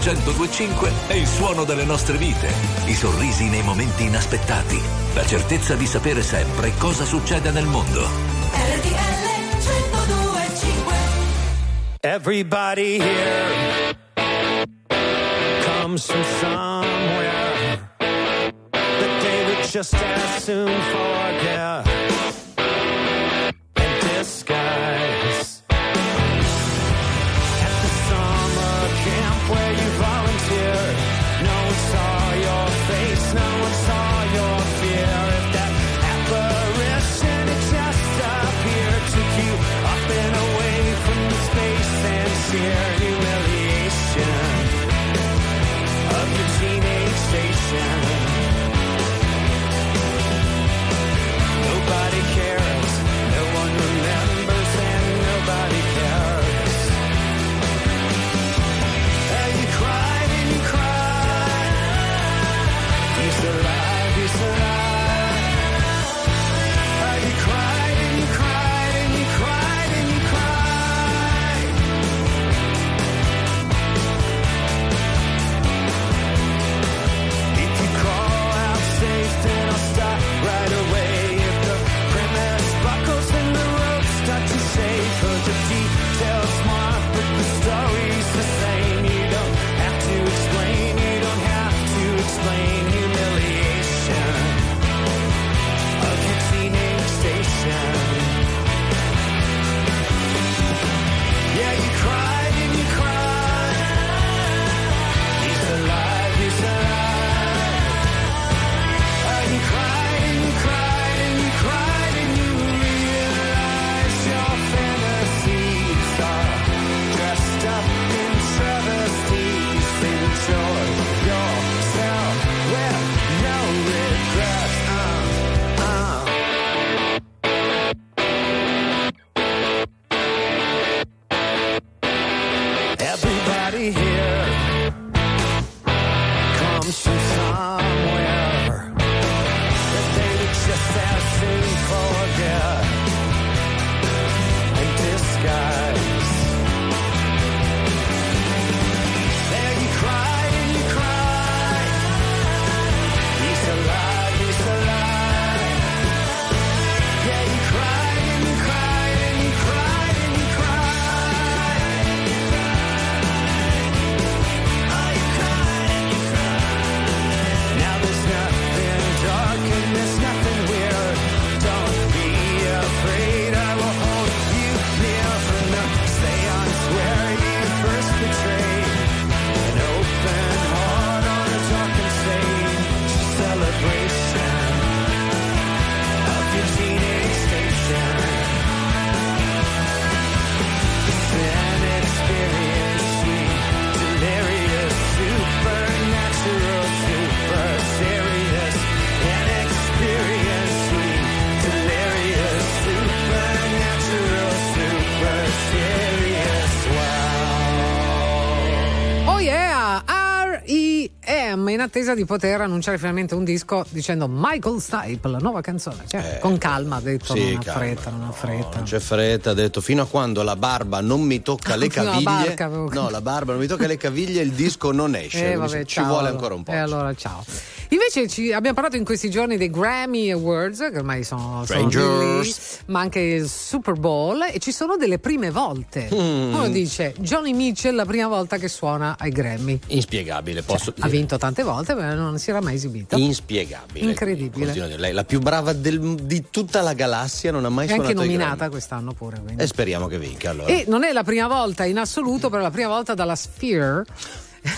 Speaker 20: 1025 è il suono delle nostre vite, i sorrisi nei momenti inaspettati, la certezza di sapere sempre cosa succede nel mondo.
Speaker 17: RTL 1025
Speaker 21: Everybody here comes from somewhere that they would just as soon forget
Speaker 1: attesa di poter annunciare finalmente un disco dicendo Michael Stipe, la nuova canzone. Cioè,
Speaker 2: Eh,
Speaker 1: con calma ha detto,
Speaker 2: sì,
Speaker 1: non ha fretta, non ha fretta.
Speaker 2: Non c'è fretta, ha detto fino a quando la barba non mi tocca le caviglie.
Speaker 1: barca avevo
Speaker 2: no, la barba non mi tocca le caviglie, il disco non esce.
Speaker 1: Eh, vabbè,
Speaker 2: ci
Speaker 1: ciao,
Speaker 2: vuole
Speaker 1: allora.
Speaker 2: ancora un po'.
Speaker 1: E allora ciao. Invece ci- abbiamo parlato in questi giorni dei Grammy Awards, che ormai sono, sono lì, ma anche il Super Bowl, e ci sono delle prime volte.
Speaker 2: Mm.
Speaker 1: Uno dice Johnny Mitchell la prima volta che suona ai Grammy.
Speaker 2: Inspiegabile, posso
Speaker 1: Ha vinto tante volte, ma non si era mai esibito.
Speaker 2: Inspiegabile.
Speaker 1: Incredibile.
Speaker 2: Dire, Lei, la più brava del- di tutta la galassia, non ha mai
Speaker 1: È anche
Speaker 2: suonato ai
Speaker 1: nominata
Speaker 2: Grammy.
Speaker 1: quest'anno pure. quindi.
Speaker 2: E speriamo che vinca allora.
Speaker 1: E non è la prima volta in assoluto, però la prima volta dalla Sphere.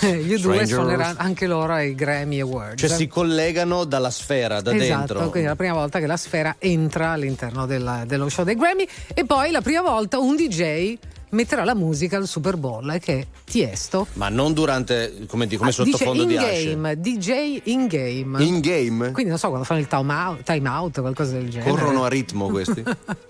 Speaker 1: Gli due suoneranno anche loro ai Grammy Awards.
Speaker 2: Cioè si collegano dalla sfera, da
Speaker 1: esatto,
Speaker 2: dentro.
Speaker 1: quindi è la prima volta che la sfera entra all'interno della- dello show dei Grammy e poi la prima volta un DJ metterà la musica al Super Bowl eh, che è Tiesto.
Speaker 2: Ma non durante, come, come
Speaker 1: Ah, dice
Speaker 2: sottofondo
Speaker 1: in
Speaker 2: di Asce.
Speaker 1: game, DJ in game.
Speaker 2: In game?
Speaker 1: Quindi non so quando fanno il time out, time out qualcosa del genere.
Speaker 2: Corrono a ritmo questi.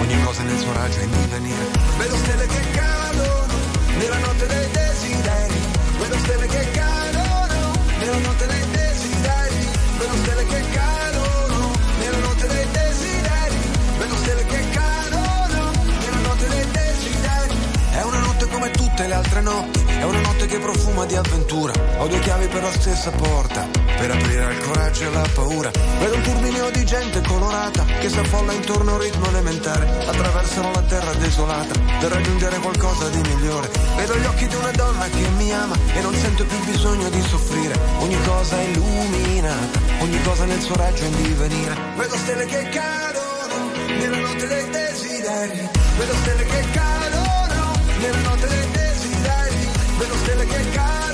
Speaker 10: Ogni cosa nel suo raggio è in divenire. Vedo stelle che cadono nella notte dei desideri. Vedo stelle che cadono nella notte dei desideri. Tutte le altre notti. È una notte che profuma di avventura. Ho due chiavi per la stessa porta. Per aprire al coraggio e alla paura. Vedo un turbinio di gente colorata che si affolla intorno a un ritmo elementare. Attraversano la terra desolata per raggiungere qualcosa di migliore. Vedo gli occhi di una donna che mi ama e non sento più bisogno di soffrire. Ogni cosa è illuminata, ogni cosa nel suo raggio è in divenire. Vedo stelle che cadono nella notte dei desideri. Vedo stelle che cadono nella notte dei desideri. Vedo stelle che cadono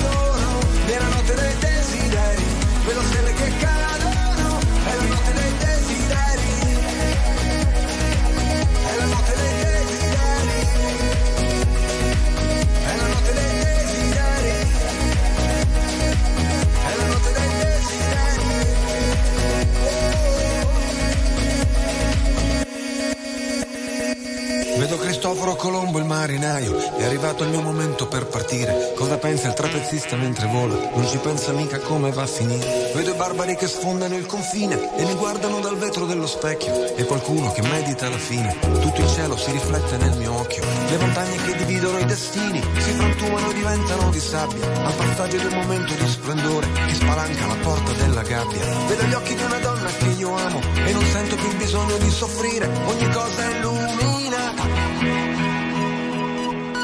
Speaker 10: Vedo Cristoforo Colombo il marinaio, è arrivato il mio momento per partire. Cosa pensa il trapezzista mentre vola? Non ci pensa mica come va a finire. Vedo i barbari che sfondano il confine e mi guardano dal vetro dello specchio. E qualcuno che medita la fine. Tutto il cielo si riflette nel mio occhio. Le montagne che dividono i destini si frantumano e diventano di sabbia. Al passaggio del momento di splendore che spalanca la porta della gabbia. Vedo gli occhi di una donna che io amo e non sento più bisogno di soffrire. Ogni cosa è illuminata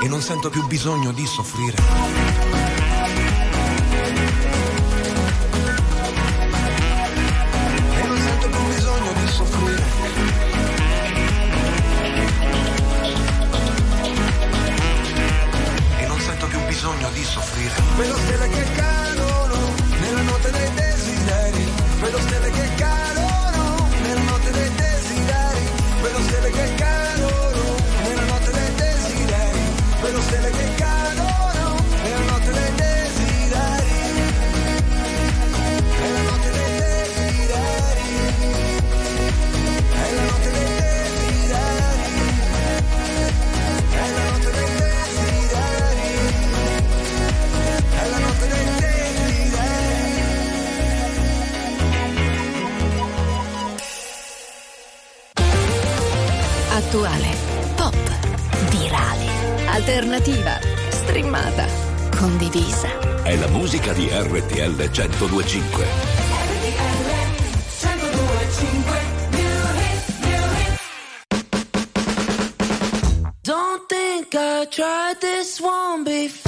Speaker 10: e non sento più bisogno di soffrire. E non sento più bisogno di soffrire. E non sento più bisogno di soffrire. Vedo stelle che cadono nella notte dei desideri. Vedo stelle che cadono
Speaker 12: alternativa, streamata, condivisa.
Speaker 9: È la musica di RTL 1025.
Speaker 4: Don't think I tried this one before.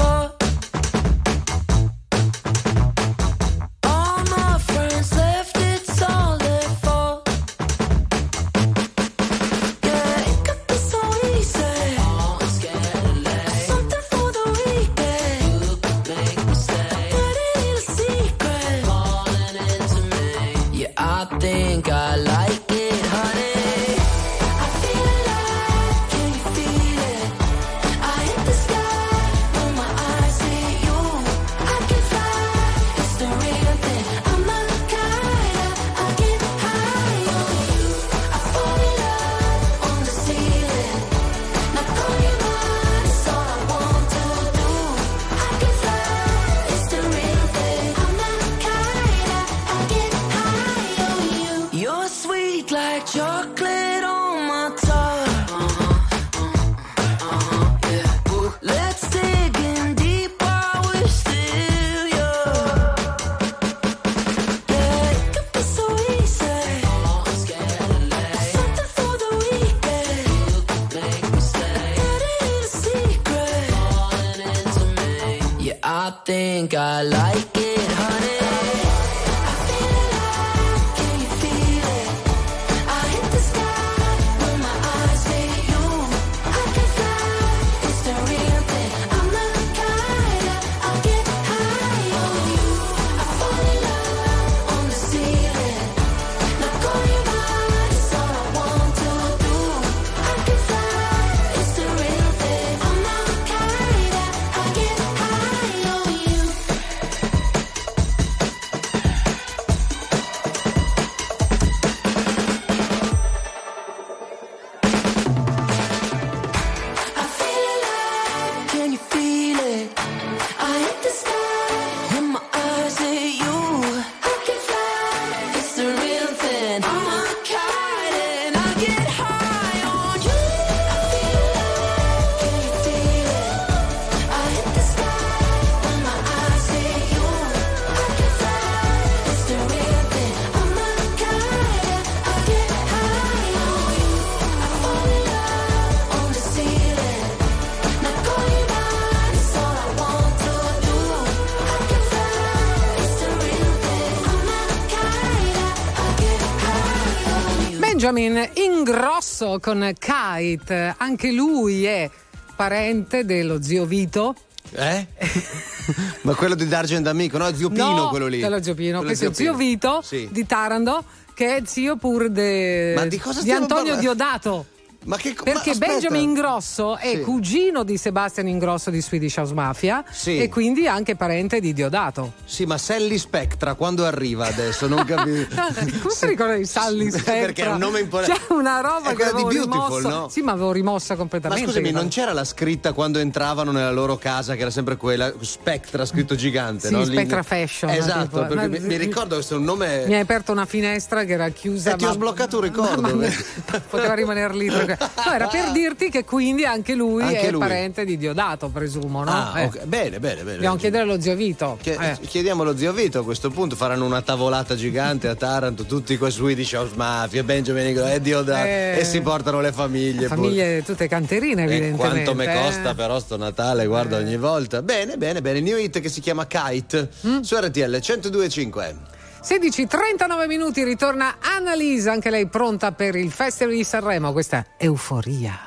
Speaker 1: Con Kite, anche lui è parente dello zio Vito.
Speaker 2: Eh? Ma quello di D'Argent Amico, no? Zio Pino
Speaker 1: no,
Speaker 2: quello lì.
Speaker 1: dello zio Pino.
Speaker 2: Quello
Speaker 1: Questo zio
Speaker 2: Pino.
Speaker 1: Vito
Speaker 2: Sì.
Speaker 1: di Taranto, che è zio pur de-
Speaker 2: di
Speaker 1: di Antonio
Speaker 2: parlando?
Speaker 1: Diodato.
Speaker 2: Ma che
Speaker 1: Perché
Speaker 2: aspetta.
Speaker 1: Benjamin Ingrosso è
Speaker 2: Sì.
Speaker 1: cugino di Sebastian Ingrosso di Swedish House Mafia
Speaker 2: Sì.
Speaker 1: e quindi anche parente di Diodato.
Speaker 2: Sì, ma Sally Spectra quando arriva adesso? Non capisco.
Speaker 1: Come si ricorda di Sally Spectra?
Speaker 2: Perché è un nome importante.
Speaker 1: C'è una roba
Speaker 2: È
Speaker 1: che
Speaker 2: di Beautiful,
Speaker 1: rimosso.
Speaker 2: no?
Speaker 1: Sì, ma avevo rimossa
Speaker 2: Ma
Speaker 1: completamente.
Speaker 2: scusami, non c'era la scritta quando entravano nella loro casa, che era sempre quella, Spectra, scritto gigante,
Speaker 1: Sì,
Speaker 2: no?
Speaker 1: Spectra Fashion,
Speaker 2: Esatto,
Speaker 1: tipo.
Speaker 2: perché
Speaker 1: Ma-
Speaker 2: mi, mi ricordo questo è un nome.
Speaker 1: Mi hai aperto una finestra che era chiusa.
Speaker 2: Eh, ti ho
Speaker 1: ma-
Speaker 2: sbloccato un ricordo.
Speaker 1: ma- ma- poteva rimanere lì. perché- No, era per dirti che quindi anche lui
Speaker 2: Anche
Speaker 1: è
Speaker 2: lui.
Speaker 1: parente di Diodato, presumo, no?
Speaker 2: Ah,
Speaker 1: Eh.
Speaker 2: ok. Bene, bene, bene.
Speaker 1: Dobbiamo chiedere allo zio Vito.
Speaker 2: Chie-
Speaker 1: Eh.
Speaker 2: Chiediamo allo zio Vito a questo punto, faranno una tavolata gigante a Taranto, tutti quei Swedish House Mafia, Benjamin Ingrosso e Diodato,
Speaker 1: Eh.
Speaker 2: e si portano le famiglie. poi.
Speaker 1: Famiglie tutte canterine,
Speaker 2: E
Speaker 1: evidentemente.
Speaker 2: quanto mi
Speaker 1: eh.
Speaker 2: costa però sto Natale, guarda ogni volta. Bene, bene, bene. New hit che si chiama Kite
Speaker 1: Mm.
Speaker 2: su RTL 102.5.
Speaker 1: 16:39 minuti ritorna Annalisa, anche lei pronta per il Festival di Sanremo. Questa è Euforia.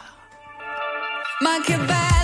Speaker 19: Ma che bella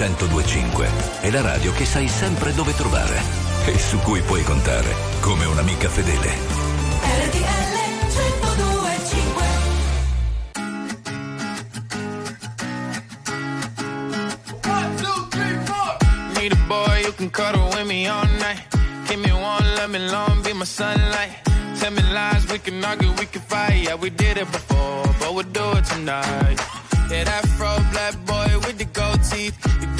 Speaker 9: 1025 è la radio che sai sempre dove trovare e su cui puoi contare come un'amica fedele.
Speaker 17: RTL 1025
Speaker 22: Need a boy who can cuddle with me all night. Give me one, let me long, be my sunlight. Tell me lies, we can argue, we can fight. Yeah, we did it before, but we'll do it tonight. Yeah, that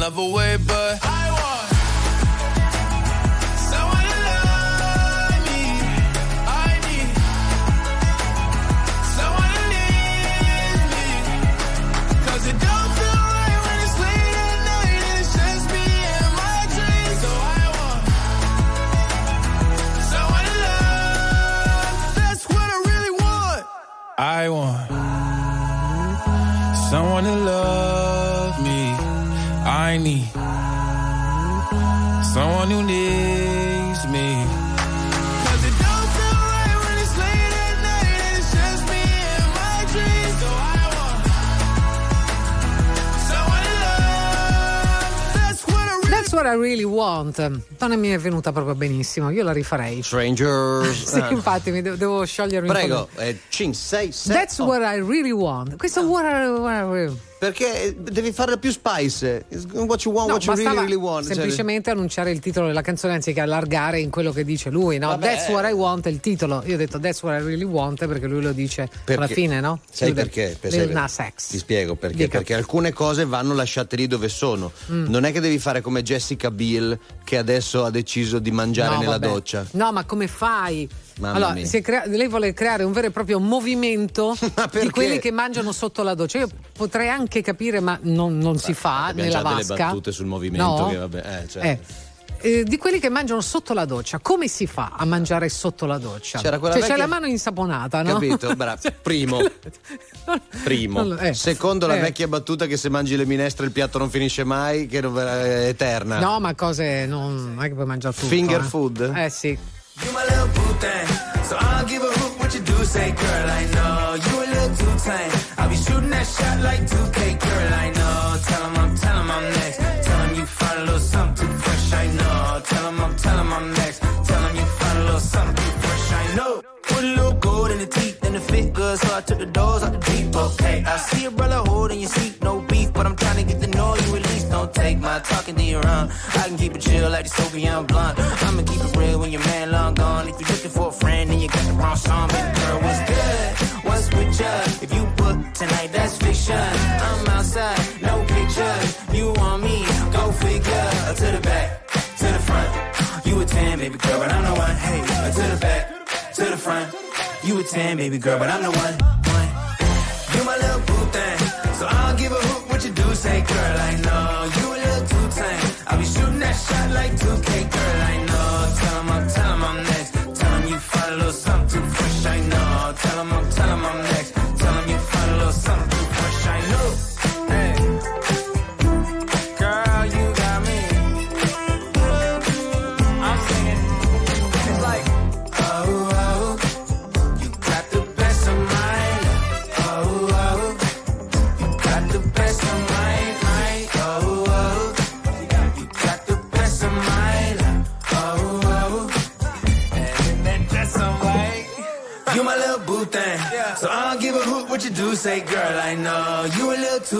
Speaker 22: love away, but I I really want.
Speaker 1: Non mi è venuta proprio benissimo, io la rifarei.
Speaker 2: Strangers.
Speaker 1: Sì, infatti mi devo, devo sciogliermi un po'.
Speaker 2: Prego, eh, 5, 6, 7.
Speaker 1: That's what I really want. Questo what I, what I really
Speaker 2: Perché devi fare più spice. What you want,
Speaker 1: No,
Speaker 2: what you really, really want. Cioè,
Speaker 1: semplicemente annunciare il titolo della canzone anziché allargare in quello che dice lui, no?
Speaker 2: Vabbè.
Speaker 1: That's what I want è il titolo. Io ho detto That's what I really want perché lui lo dice alla
Speaker 2: Perché-
Speaker 1: fine, no?
Speaker 2: Sai perché? Per-
Speaker 1: Lil Nas X.
Speaker 2: Ti spiego perché.
Speaker 1: Dica.
Speaker 2: Perché alcune cose vanno lasciate lì dove sono.
Speaker 1: Mm.
Speaker 2: Non è che devi fare come Jessica Biel che adesso ha deciso di mangiare
Speaker 1: No,
Speaker 2: nella
Speaker 1: vabbè.
Speaker 2: doccia.
Speaker 1: No, ma come fai?
Speaker 2: Mamma
Speaker 1: allora, crea- lei vuole creare un vero e proprio movimento di quelli che mangiano sotto la doccia. Io potrei anche capire, ma non, non si fa
Speaker 2: Abbiamo
Speaker 1: nella
Speaker 2: già delle
Speaker 1: vasca.
Speaker 2: battute sul movimento
Speaker 1: No?
Speaker 2: che vabbè, eh, cioè.
Speaker 1: Eh. Eh, di quelli che mangiano sotto la doccia, come si fa a mangiare sotto la doccia?
Speaker 2: C'era quella
Speaker 1: cioè, c'è
Speaker 2: vecchia-
Speaker 1: la mano insaponata, no?
Speaker 2: Capito? Bravo. Primo. Primo.
Speaker 1: Non- eh.
Speaker 2: Secondo la
Speaker 1: Eh.
Speaker 2: vecchia battuta che se mangi le minestre il piatto non finisce mai, che è eterna.
Speaker 1: No, ma cose non, non è che puoi mangiare tutto.
Speaker 2: Finger
Speaker 1: eh.
Speaker 2: food?
Speaker 1: Eh sì.
Speaker 20: You my little boo thing. So I'll give a hoot what you do say, girl. I know you a little too tame. I'll be shooting that shot like 2K, girl. I know. Tell 'em I'm, tell 'em I'm next. Tell 'em you find a little something too fresh. I know. Tell 'em I'm, tell 'em I'm next. Tell 'em you find a little something too fresh. I know. Put a little gold in the teeth and the fit good, so I took the doors out the deep. Okay, I see a brother holding your seat, no beef, but I'm trying to get the know you at least. Don't take my talking to your own. I can keep it chill like the Soviet blunt. I'ma keep it real when your man long gone. If you're looking for a friend, then you got the wrong song. Baby girl, what's good? What's with ya? If you book tonight, that's fiction. I'm outside, no pictures. You want me? Go figure. To the back, to the front. You a 10, baby girl, but I'm the one. Hey, to the back, to the front. You a 10, baby girl, but I'm the one. You my little boo thing. So I'll give a hoot what you do say, girl. I know you a little too tame. I'll be shooting that shot like 2K, girl. I know.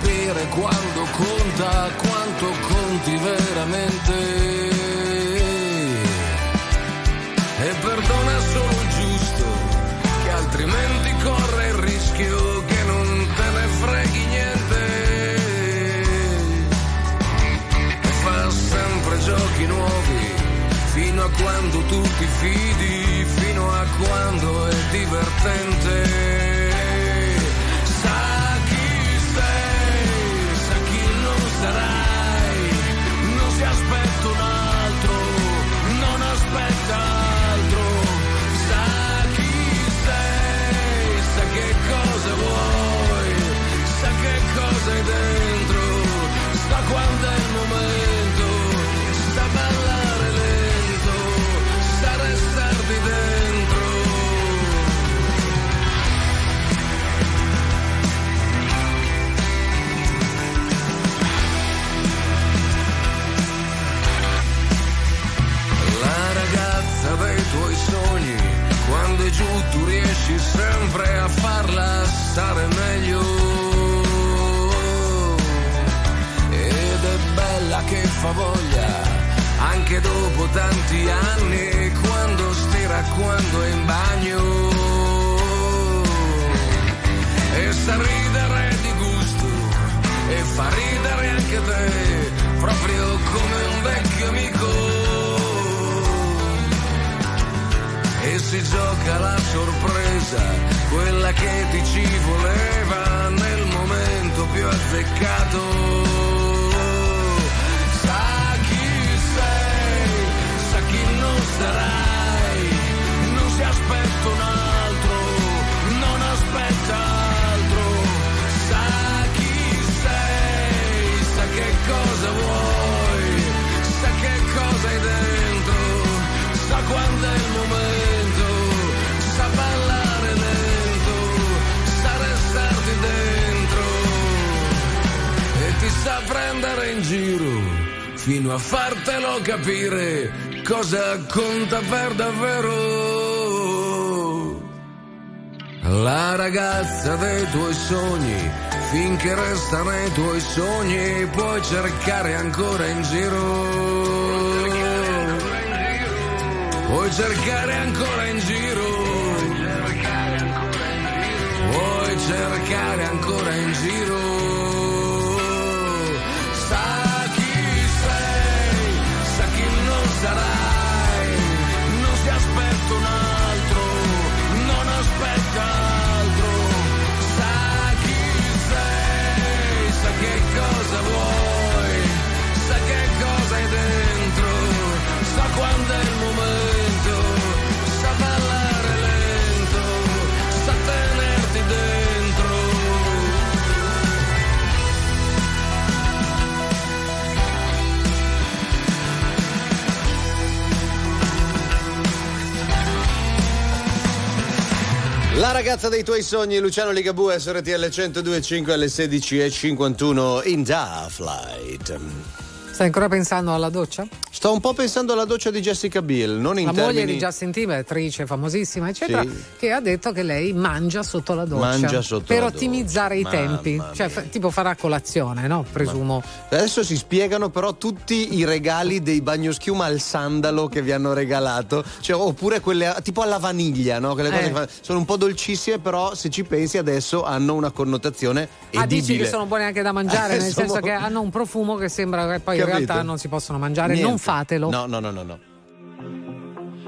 Speaker 10: Fa capire quando conta, quanto conti veramente. E perdona solo il giusto, che altrimenti corre il rischio che non te ne freghi niente. E fa sempre giochi nuovi, fino a quando tu ti fidi, fino a quando è divertente. Giù tu riesci sempre a farla stare meglio. Ed è bella che fa voglia, anche dopo tanti anni, quando stira, quando è in bagno. E sa ridere di gusto, e fa ridere anche te, proprio come un vecchio amico e si gioca la sorpresa, quella che ti ci voleva nel momento più azzeccato. Fino a fartelo capire cosa conta per davvero. La ragazza dei tuoi sogni, finché resta nei tuoi sogni, puoi cercare ancora in giro. Puoi cercare ancora in giro. Puoi cercare ancora in giro. Non
Speaker 2: La ragazza dei tuoi sogni, Luciano Ligabue, SRTL 102.5 alle 16.51 in Da Flight.
Speaker 1: Stai ancora pensando alla doccia?
Speaker 2: Sto un po' pensando alla doccia di Jessica Biel, non in
Speaker 1: la
Speaker 2: termini...
Speaker 1: moglie di Justin Timberlake, attrice famosissima, eccetera,
Speaker 2: Sì.
Speaker 1: che ha detto che lei mangia sotto la doccia
Speaker 2: Mangia sotto
Speaker 1: per
Speaker 2: la
Speaker 1: ottimizzare i
Speaker 2: doccia.
Speaker 1: tempi.
Speaker 2: Mamma
Speaker 1: Cioè, fa- tipo farà colazione, no? Presumo.
Speaker 2: Adesso si spiegano però tutti i regali dei bagnoschiuma al sandalo che vi hanno regalato, cioè, oppure quelle tipo alla vaniglia, no? Quelle cose
Speaker 1: Eh.
Speaker 2: che fa- sono un po' dolcissime, però se ci pensi adesso hanno una connotazione
Speaker 1: Ah, dici
Speaker 2: edibile.
Speaker 1: che sono buone anche da mangiare,
Speaker 2: Eh,
Speaker 1: nel
Speaker 2: sono-
Speaker 1: senso che hanno un profumo che sembra che poi
Speaker 2: capito?
Speaker 1: Realtà non si possono mangiare,
Speaker 2: Niente.
Speaker 1: non fatelo.
Speaker 2: No, no, no, no, no.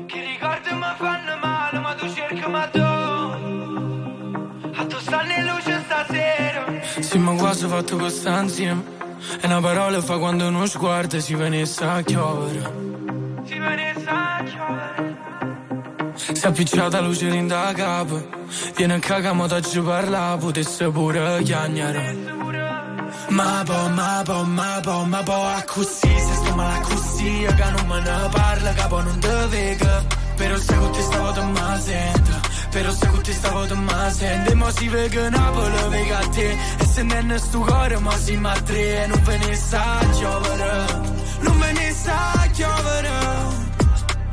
Speaker 23: Che ricordi mi fanno male, ma tu cerchi ma tu A tu stanno in luce stasera
Speaker 14: Sì, ma quasi fatto questa insieme. E una parola fa quando uno sguardo si venisse a chiovere.
Speaker 23: Si venisse a chiovere
Speaker 14: Si è appicciata luce in da capo. Viene a cagamo da ci parla, potesse pure chiagnare. Ma po, ma po, ma po, ma po, a così, se sto male a così, che non me ne parla, capo non te vega. Però se con te stavo te ma sento, però se con te stavo te ma sento. E mo si vega Napoli, vega a te, e se non è sto cuore, ma si ma tre, non ve ne sa giovere, non ve ne sa giovere.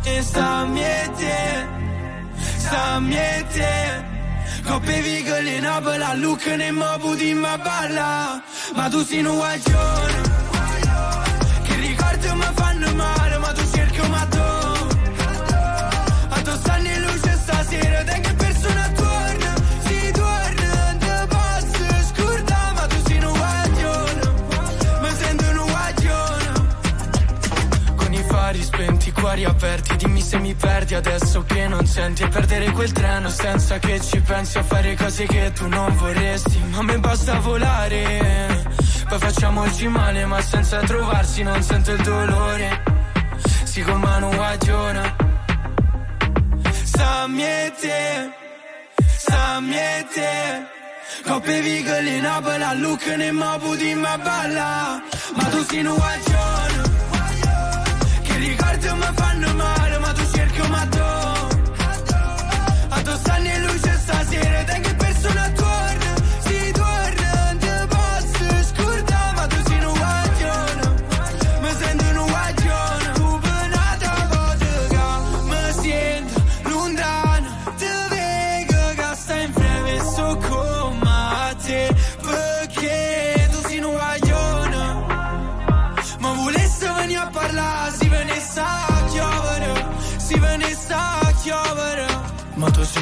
Speaker 14: E sta miete, sta miete. Coppe vigole in Napoli, a Lucca ne mo puti ma balla. Ma tu sei un guaglione. Che ricordi mi fanno male, ma tu cerchi ma tu. A tu stanno in luce stasera, te spenti, i cuori aperti Dimmi se mi perdi adesso che non senti. E perdere quel treno senza che ci pensi A fare cose che tu non vorresti. Ma a me basta volare Poi facciamoci male ma senza trovarsi Non sento il dolore. Si con mano guaglione Sa miete Sa miete Coppe vigole in Napoli a Lucca ne mo puti ma balla Ma tu sei un guaglione ricordi mi fanno male, ma tu cerchi ma tu A tu stanno in luce stasera, te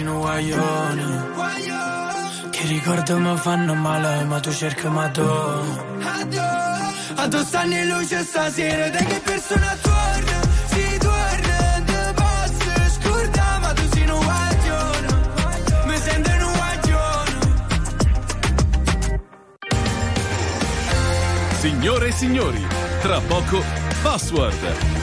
Speaker 14: Sei un guaglione, che ricordi mi fanno male, ma tu cerchi ma tu. A tu stanno in luce stasera, te che persona torna, si torna, te posso scordare, ma tu sei un guaglione, mi sento un guaglione.
Speaker 17: Signore e signori, tra poco Password.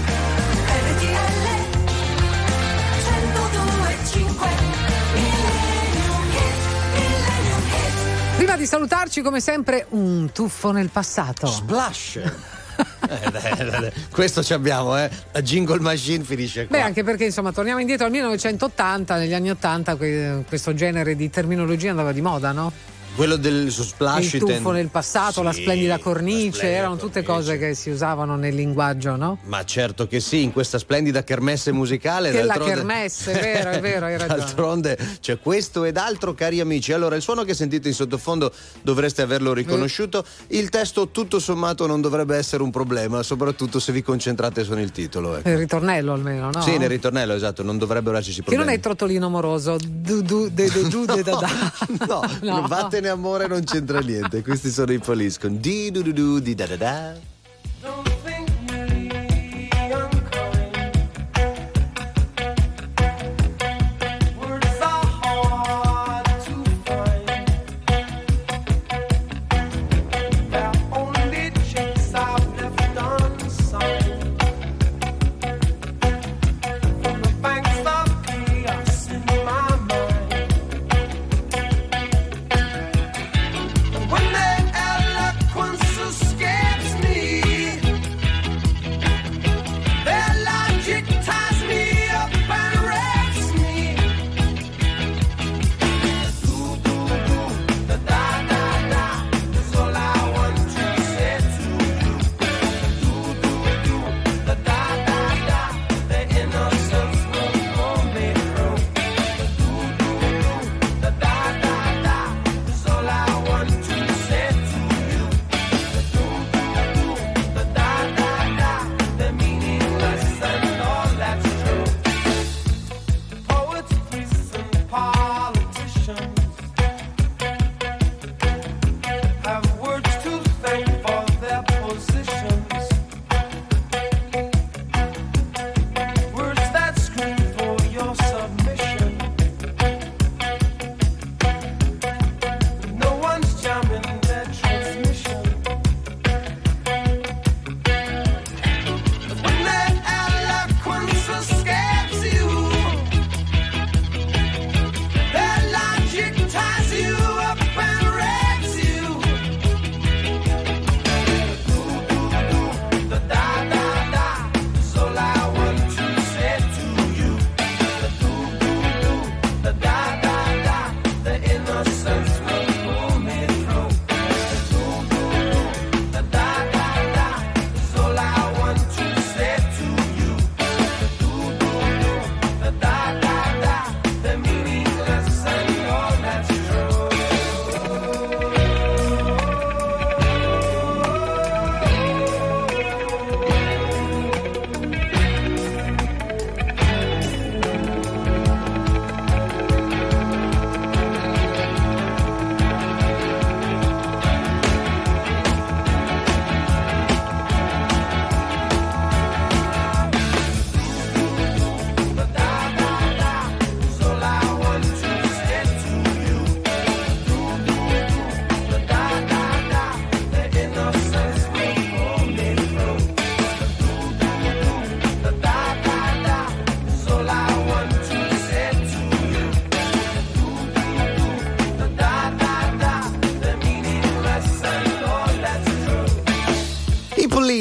Speaker 1: Prima di salutarci, come sempre, un tuffo nel passato.
Speaker 2: Splash! Eh. Questo ci abbiamo, eh. La jingle machine finisce qua.
Speaker 1: Beh, anche perché insomma torniamo indietro al 1980, negli anni 80 que- questo genere di terminologia andava di moda, no?
Speaker 2: Quello del splash
Speaker 1: Il tuffo
Speaker 2: intendo-
Speaker 1: nel passato, la
Speaker 2: Sì,
Speaker 1: splendida cornice,
Speaker 2: splendida
Speaker 1: erano tutte cose che si usavano nel linguaggio, no?
Speaker 2: Ma certo che sì, in questa splendida kermesse musicale.
Speaker 1: Che la
Speaker 2: d'altronde-
Speaker 1: kermesse, è vero, è vero, hai ragione.
Speaker 2: D'altronde c'è questo ed altro, cari amici. Allora, il suono che sentite in sottofondo dovreste averlo riconosciuto. Il testo, tutto sommato, non dovrebbe essere un problema, soprattutto se vi concentrate su nel titolo. ecco.
Speaker 1: Il ritornello almeno, no?
Speaker 2: Sì, nel ritornello, esatto, non dovrebbero esserci
Speaker 1: Che non
Speaker 2: problemi.
Speaker 1: è trottolino amoroso, du, du, de, de, du, de, da, da.
Speaker 2: No,
Speaker 1: No.
Speaker 2: vattene amore, non c'entra niente. Questi sono i Police con di du du du di da da da.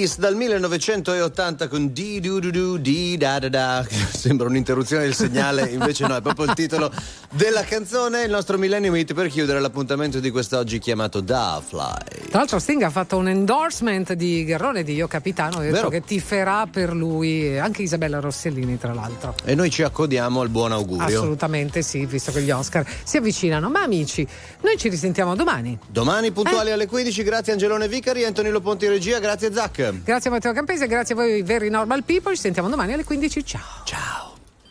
Speaker 2: Police dal 1980 con di du du du di da da da. Sembra un'interruzione del segnale, invece no, è proprio il titolo della canzone. Il nostro Millennium Hit per chiudere l'appuntamento di quest'oggi chiamato Da Fly.
Speaker 1: Tra l'altro Sting ha fatto un endorsement di Garrone di Io Capitano, ha detto
Speaker 2: Vero.
Speaker 1: che tiferà per lui, anche Isabella Rossellini tra l'altro.
Speaker 2: E noi ci accodiamo al buon augurio.
Speaker 1: Assolutamente sì, visto che gli Oscar si avvicinano. Ma amici, noi ci risentiamo domani.
Speaker 2: Domani puntuali
Speaker 1: Eh?
Speaker 2: alle 15, grazie Angelone Vicari, Antonio Loponti regia, grazie Zac.
Speaker 1: Grazie Matteo Campese, grazie a voi Very Normal People, ci sentiamo domani alle 15. Ciao.
Speaker 2: Ciao.